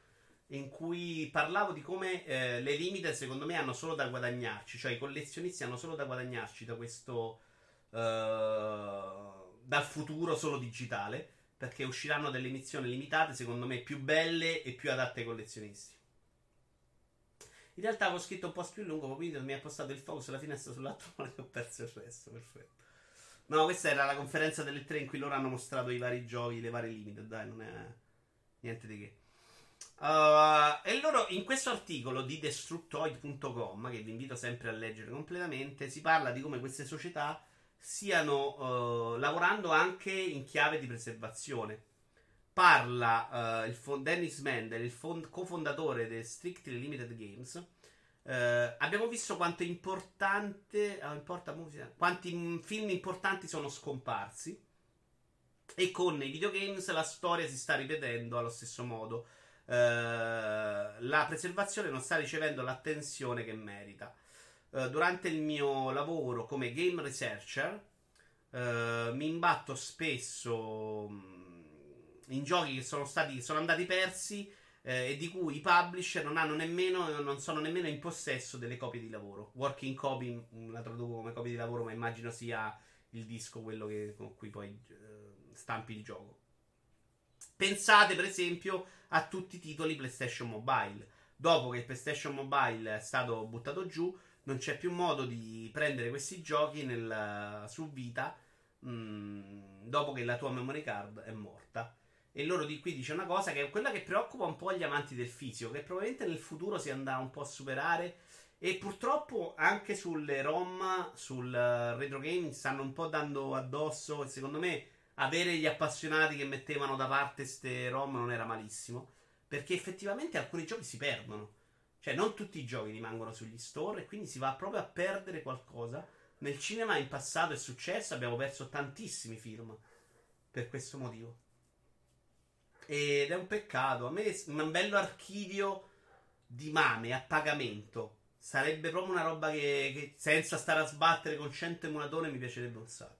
in cui parlavo di come eh, le limited secondo me hanno solo da guadagnarci, cioè i collezionisti hanno solo da guadagnarci da questo uh, dal futuro solo digitale, perché usciranno delle edizioni limitate secondo me più belle e più adatte ai collezionisti. In realtà avevo scritto un post più lungo, quindi mi ha postato il focus sulla finestra sull'altro mano e ho perso il resto, perfetto. No, questa era la conferenza delle tre in cui loro hanno mostrato i vari giochi, le varie limited, dai, non è niente di che. Uh, e loro in questo articolo di Destructoid.com, che vi invito sempre a leggere completamente, si parla di come queste società stiano uh, lavorando anche in chiave di preservazione. Parla uh, il fond- Dennis Mendel, il fond- cofondatore di Strictly Limited Games. abbiamo visto quanto importante, importa, quanti film importanti sono scomparsi. E con i videogames la storia si sta ripetendo allo stesso modo. Eh, la preservazione non sta ricevendo l'attenzione che merita. Uh, durante il mio lavoro come game researcher uh, mi imbatto spesso um, in giochi che sono, stati, sono andati persi e di cui i publisher non, nemmeno, non sono nemmeno in possesso delle copie di lavoro. Working copy la traduco come copia di lavoro, ma immagino sia il disco quello che, con cui poi stampi il gioco. Pensate, per esempio, a tutti i titoli PlayStation Mobile. Dopo che il PlayStation Mobile è stato buttato giù, non c'è più modo di prendere questi giochi nel, su Vita mh, mm, dopo che la tua memory card è morta. E loro di qui dice una cosa che è quella che preoccupa un po' gli amanti del fisico, che probabilmente nel futuro si andrà un po' a superare. E purtroppo anche sulle ROM, sul eh, retro gaming, stanno un po' dando addosso. E secondo me avere gli appassionati che mettevano da parte queste ROM non era malissimo. Perché effettivamente alcuni giochi si perdono. Cioè, non tutti i giochi rimangono sugli store e quindi si va proprio a perdere qualcosa. Nel cinema in passato è successo, abbiamo perso tantissimi film per questo motivo. Ed è un peccato. A me un bello archivio di mame a pagamento sarebbe proprio una roba che, che senza stare a sbattere con 100 emulatori mi piacerebbe un sacco.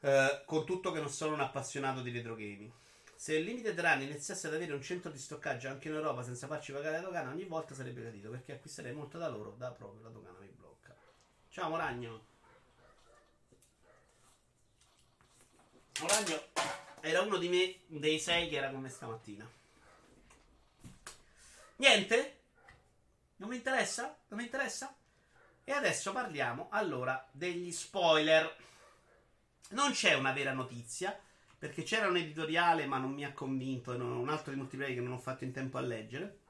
Uh, con tutto che non sono un appassionato di retro gaming. Se il Limited Run iniziasse ad avere un centro di stoccaggio anche in Europa senza farci pagare la dogana, ogni volta sarebbe gradito perché acquisterei molto da loro, da proprio la dogana mi blocca. Ciao Moragno. Moragno era uno di me, dei sei che era con me stamattina. Niente? Non mi interessa? Non mi interessa? E adesso parliamo allora degli spoiler. Non c'è una vera notizia perché c'era un editoriale, ma non mi ha convinto. E un altro di multiplayer che non ho fatto in tempo a leggere.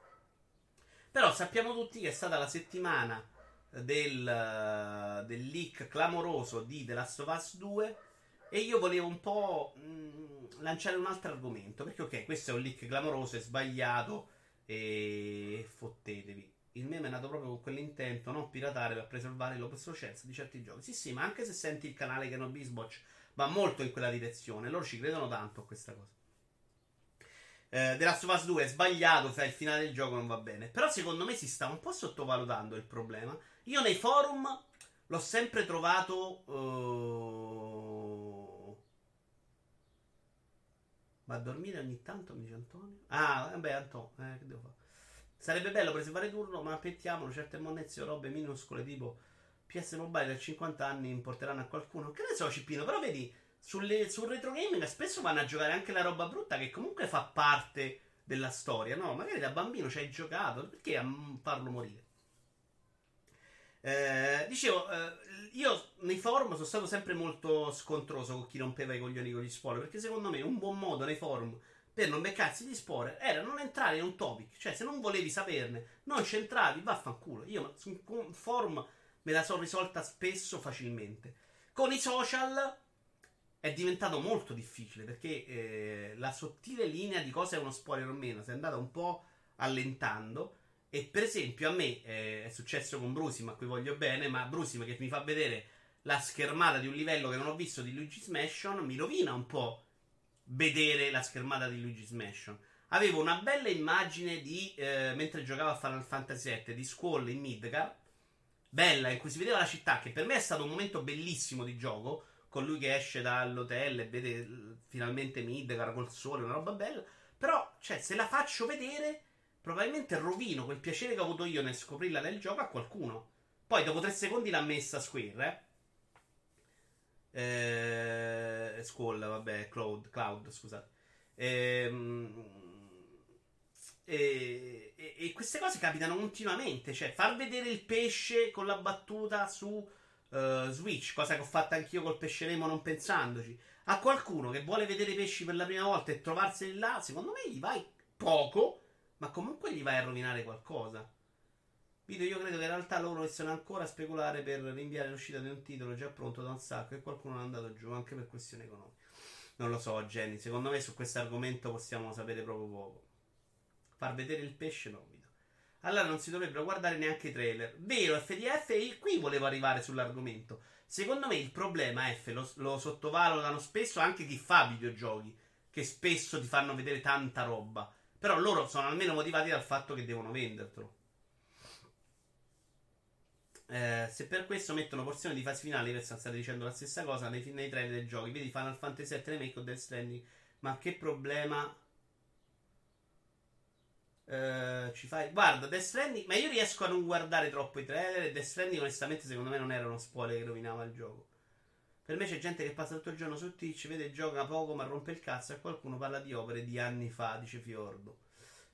Però sappiamo tutti che è stata la settimana del, del leak clamoroso di The Last of Us 2. E io volevo un po' mh, lanciare un altro argomento. Perché, ok, questo è un leak clamoroso, è sbagliato. E fottetevi. Il meme è nato proprio con quell'intento, non piratare per preservare l'obsolescenza di certi giochi. Sì, sì, ma anche se senti il canale che non Bisbotch va molto in quella direzione. Loro ci credono tanto a questa cosa. Eh, The Last of Us 2 è sbagliato, fra il finale del gioco non va bene. Però secondo me si sta un po' sottovalutando il problema. Io nei forum l'ho sempre trovato. Uh... Va a dormire ogni tanto, mi dice Antonio. Ah, vabbè, Antonio, eh, che devo fare? Sarebbe bello preservare turno, ma aspettiamolo, certe monnezze o robe minuscole tipo PS Mobile da 50 anni importeranno a qualcuno. Che ne so, Cippino, però vedi, sulle, sul retro gaming spesso vanno a giocare anche la roba brutta che comunque fa parte della storia, no? Magari da bambino ci hai giocato, perché a farlo morire? Eh, dicevo, eh, io nei forum sono stato sempre molto scontroso con chi rompeva i coglioni con gli spoiler, perché secondo me un buon modo nei forum per non beccarsi gli spoiler era non entrare in un topic, cioè se non volevi saperne, non c'entravi, vaffanculo. Io su un forum me la sono risolta spesso facilmente. Con i social è diventato molto difficile perché eh, la sottile linea di cosa è uno spoiler o meno si è andata un po' allentando. E per esempio a me eh, è successo con Brusim, a cui voglio bene, ma Brusim che mi fa vedere la schermata di un livello che non ho visto di Luigi's Mansion mi rovina un po' vedere la schermata di Luigi's Mansion. Avevo una bella immagine di eh, mentre giocavo a Final Fantasy VII di Squall in Midgar bella in cui si vedeva la città, che per me è stato un momento bellissimo di gioco, con lui che esce dall'hotel e vede finalmente Midgar col sole, una roba bella. Però, cioè, se la faccio vedere, probabilmente rovino quel piacere che ho avuto io nel scoprirla nel gioco a qualcuno. Poi, dopo tre secondi l'ha messa Square, eh. eh Squall, vabbè, Cloud, Cloud, scusate. Ehm e, e, queste cose capitano continuamente. Cioè, far vedere il pesce con la battuta su uh, Switch, cosa che ho fatto anch'io col pesce Nemo non pensandoci. A qualcuno che vuole vedere i pesci per la prima volta e trovarseli là, secondo me gli vai poco, ma comunque gli vai a rovinare qualcosa. Video, io credo che in realtà loro stiano ancora a speculare per rinviare l'uscita di un titolo già pronto da un sacco e qualcuno è andato giù anche per questioni economiche. Non lo so, Jenny. Secondo me su questo argomento possiamo sapere proprio poco. Far vedere il pesce no, Vito. Allora non si dovrebbero guardare neanche i trailer. Vero, FDF, e qui volevo arrivare sull'argomento. Secondo me il problema, F, lo, lo sottovalutano spesso anche chi fa videogiochi, che spesso ti fanno vedere tanta roba. Però loro sono almeno motivati dal fatto che devono vendertelo. Eh, se per questo mettono porzioni di fase finale, per state dicendo la stessa cosa nei, nei trailer dei giochi. Vedi Final Fantasy VII Remake o Death Stranding. Ma che problema Uh, ci fai. Guarda, Death Stranding. Ma io riesco a non guardare troppo i trailer. Death Stranding, onestamente, secondo me non era uno spoiler che rovinava il gioco. Per me c'è gente che passa tutto il giorno su Twitch, vede gioca poco, ma rompe il cazzo. E qualcuno parla di opere di anni fa, dice Fiordo.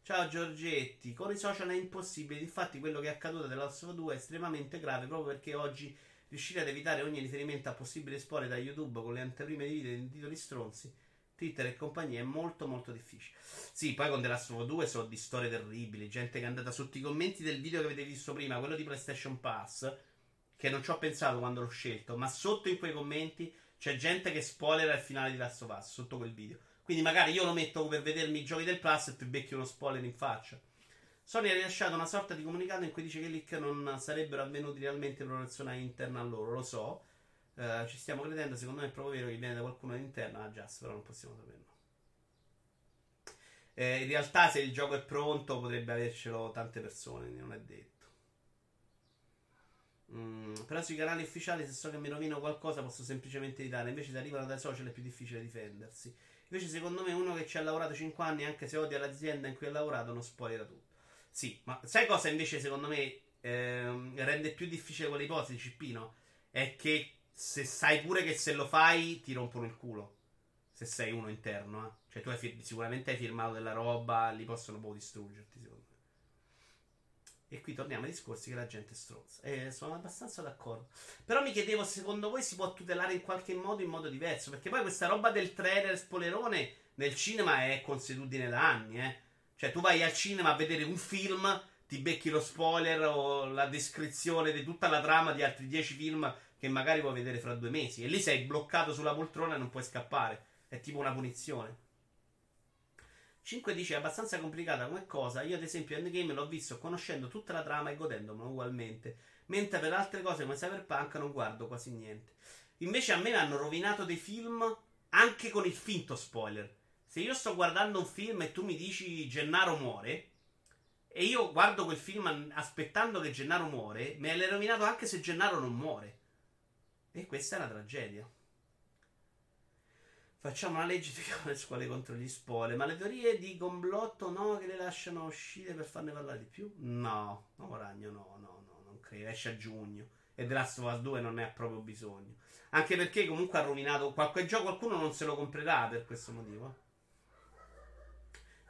Ciao Giorgetti. Con i social è impossibile. Infatti, quello che è accaduto della Last 2 è estremamente grave proprio perché oggi riuscire ad evitare ogni riferimento a possibili spoiler da YouTube con le anteprime di video di titoli stronzi Twitter e compagnia è molto molto difficile. Sì, poi con The Last of Us 2 so di storie terribili, gente che è andata sotto i commenti del video che avete visto prima, quello di PlayStation Pass, che non ci ho pensato quando l'ho scelto, ma sotto in quei commenti c'è gente che spoilera il finale di Last of Us, sotto quel video. Quindi magari io lo metto per vedermi i giochi del Plus e tu becchi uno spoiler in faccia. Sony ha rilasciato una sorta di comunicato in cui dice che i leak non sarebbero avvenuti realmente per un'azione interna a loro, lo so. Uh, ci stiamo credendo, secondo me è proprio vero che viene da qualcuno all'interno. Ah, già, però non possiamo saperlo. Eh, in realtà, se il gioco è pronto, potrebbe avercelo tante persone, non è detto. Mm, però sui canali ufficiali, se so che mi rovino qualcosa, posso semplicemente evitare. Invece, se arrivano dai social, è più difficile difendersi. Invece, secondo me, uno che ci ha lavorato 5 anni, anche se odia l'azienda in cui ha lavorato, non spoilerà tutto. Sì, ma sai cosa invece secondo me ehm, rende più difficile quell'ipotesi, Cippino? È che se sai pure che se lo fai ti rompono il culo. Se sei uno interno, eh. Cioè tu hai fir- sicuramente hai firmato della roba, li possono un distruggerti, secondo. E qui torniamo ai discorsi che la gente è stronza. E sono abbastanza d'accordo. Però mi chiedevo, secondo voi si può tutelare in qualche modo, in modo diverso? Perché poi questa roba del trailer spoilerone nel cinema è consuetudine da anni, eh. Cioè, tu vai al cinema a vedere un film, ti becchi lo spoiler o la descrizione di tutta la trama di altri dieci film che magari vuoi vedere fra due mesi. E lì sei bloccato sulla poltrona e non puoi scappare. È tipo una punizione. 5 dice è abbastanza complicata come cosa. Io, ad esempio, Endgame l'ho visto conoscendo tutta la trama e godendomelo ugualmente. Mentre per altre cose come Cyberpunk non guardo quasi niente. Invece a me hanno rovinato dei film anche con il finto spoiler. Se io sto guardando un film e tu mi dici Gennaro muore, e io guardo quel film aspettando che Gennaro muore, me l'hai rovinato anche se Gennaro non muore. E questa è una tragedia. Facciamo una legge di le scuole contro gli spoiler. Ma le teorie di complotto no, che le lasciano uscire per farne parlare di più? No, no, ragno, no, no, no, non credo. Esce a giugno. E The Last of Us 2 non ne ha proprio bisogno. Anche perché comunque ha rovinato qualche gioco, qualcuno non se lo comprerà per questo motivo.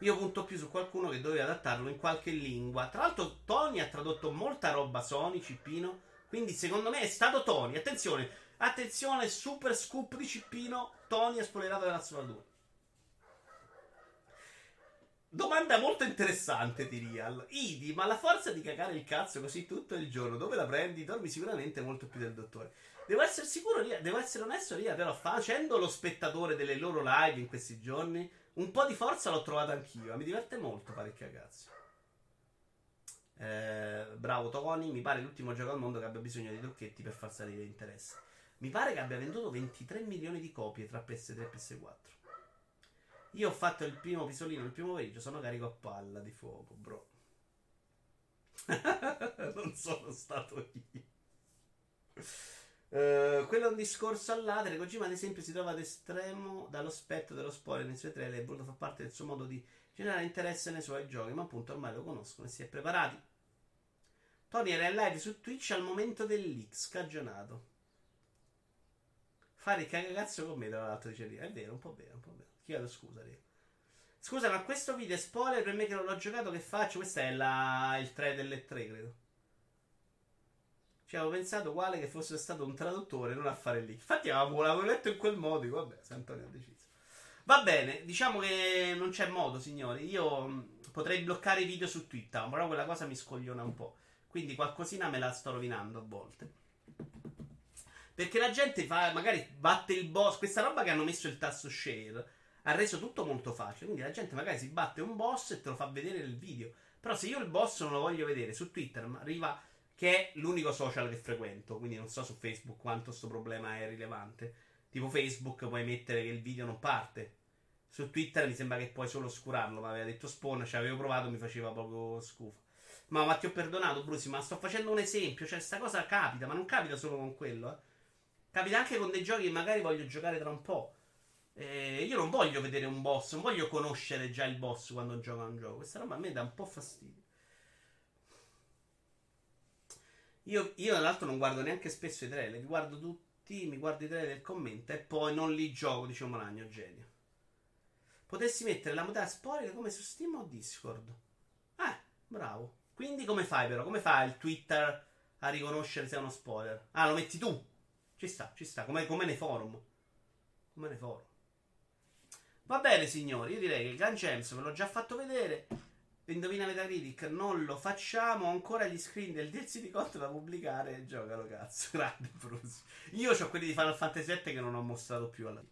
Io punto più su qualcuno che doveva adattarlo in qualche lingua. Tra l'altro, Tony ha tradotto molta roba Sony, Cippino. Quindi, secondo me, è stato Tony. Attenzione, attenzione, super scoop di Cippino. Tony ha spoilerato la sua 2. Domanda molto interessante di Real. Idi, ma la forza di cagare il cazzo così tutto il giorno, dove la prendi? Dormi sicuramente molto più del dottore. Devo essere sicuro, devo essere onesto, Ria, però facendo lo spettatore delle loro live in questi giorni un po' di forza l'ho trovata anch'io. Mi diverte molto fare il cagazzo. Eh, bravo Tony. Mi pare l'ultimo gioco al mondo che abbia bisogno di trucchetti per far salire l'interesse. Mi pare che abbia venduto 23 milioni di copie tra PS3 e PS4. Io ho fatto il primo pisolino il primo pomeriggio. Sono carico a palla di fuoco, bro. non sono stato io. Uh, quello è un discorso all'atere. Kojima, ad esempio, si trova ad estremo dallo spettro dello spoiler nei suoi trailer e voluto far parte del suo modo di generare interesse nei suoi giochi, ma appunto ormai lo conoscono e si è preparati. Tony era in live su Twitch al momento del leak scagionato. Fare il cagazzo con me, tra l'altro, dice Ria. È vero, un po' vero, un po' vero. Chiedo scusa, Ria. Scusa, ma questo video è spoiler per me che non l'ho giocato, che faccio? Questo è la... il 3 delle 3, credo. Ci avevo pensato uguale che fosse stato un traduttore, non a fare lì. Infatti l'avevo letto in quel modo, vabbè, se Antonio ha deciso. Va bene, diciamo che non c'è modo, signori. Io potrei bloccare i video su Twitter, però quella cosa mi scogliona un po'. Quindi qualcosina me la sto rovinando a volte. Perché la gente fa, magari batte il boss. Questa roba che hanno messo il tasto share ha reso tutto molto facile. Quindi la gente magari si batte un boss e te lo fa vedere nel video. Però se io il boss non lo voglio vedere su Twitter, arriva che è l'unico social che frequento, quindi non so su Facebook quanto questo problema è rilevante. Tipo Facebook puoi mettere che il video non parte. Su Twitter mi sembra che puoi solo oscurarlo, ma aveva detto Spawn, cioè avevo provato, mi faceva proprio schifo. Ma, ma ti ho perdonato, Brusi, ma sto facendo un esempio, cioè sta cosa capita, ma non capita solo con quello, eh. Capita anche con dei giochi che magari voglio giocare tra un po'. Eh, io non voglio vedere un boss, non voglio conoscere già il boss quando gioco a un gioco. Questa roba a me dà un po' fastidio. Io, io, tra l'altro non guardo neanche spesso i trailer, li guardo tutti, mi guardo i trailer del commento e poi non li gioco, dice un Malagno, genio. Potessi mettere la modalità spoiler come su Steam o Discord? Eh, bravo. Quindi come fai però? Come fa il Twitter a riconoscere se è uno spoiler? Ah, lo metti tu? Ci sta, ci sta, come, come nei forum. Come nei forum. Va bene, signori. Io direi che il Gun Gems ve l'ho già fatto vedere. Indovina Metacritic, non lo facciamo. Ancora gli screen del DLC di Cotto da pubblicare. Giocalo, cazzo. Grande Bruce. Io ho quelli di Final Fantasy VII che non ho mostrato più alla fine.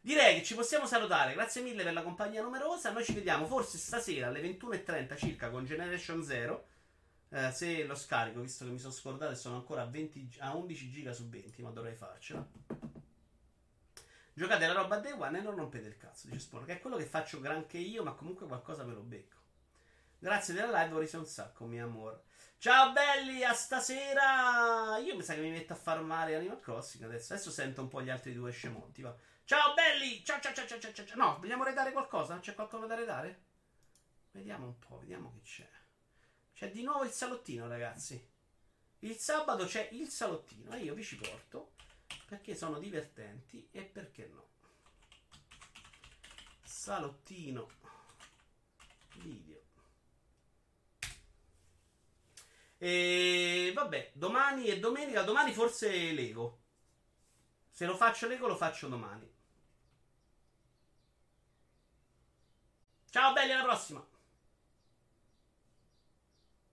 Direi che ci possiamo salutare. Grazie mille per la compagnia numerosa. Noi ci vediamo forse stasera alle 21.30 circa con Generation Zero. Eh, se lo scarico, visto che mi sono scordato e sono ancora a, 20, a 11 giga su 20, ma dovrei farcela. Giocate la roba day one e non rompete il cazzo, dice che è quello che faccio granché io, ma comunque qualcosa me lo becco. Grazie della live, vorrei un sacco, mio amore. Ciao belli, a stasera! Io mi sa che mi metto a farmare Animal Crossing adesso. Adesso sento un po' gli altri due scemonti, va. Ciao belli! Ciao ciao ciao ciao ciao ciao! No, vogliamo redare qualcosa? C'è qualcosa da redare? Vediamo un po', vediamo che c'è. C'è di nuovo il salottino, ragazzi. Il sabato c'è il salottino e io vi ci porto perché sono divertenti e perché no. Salottino video. E vabbè, domani e domenica, domani forse Lego. Se lo faccio Lego lo faccio domani. Ciao belli, alla prossima!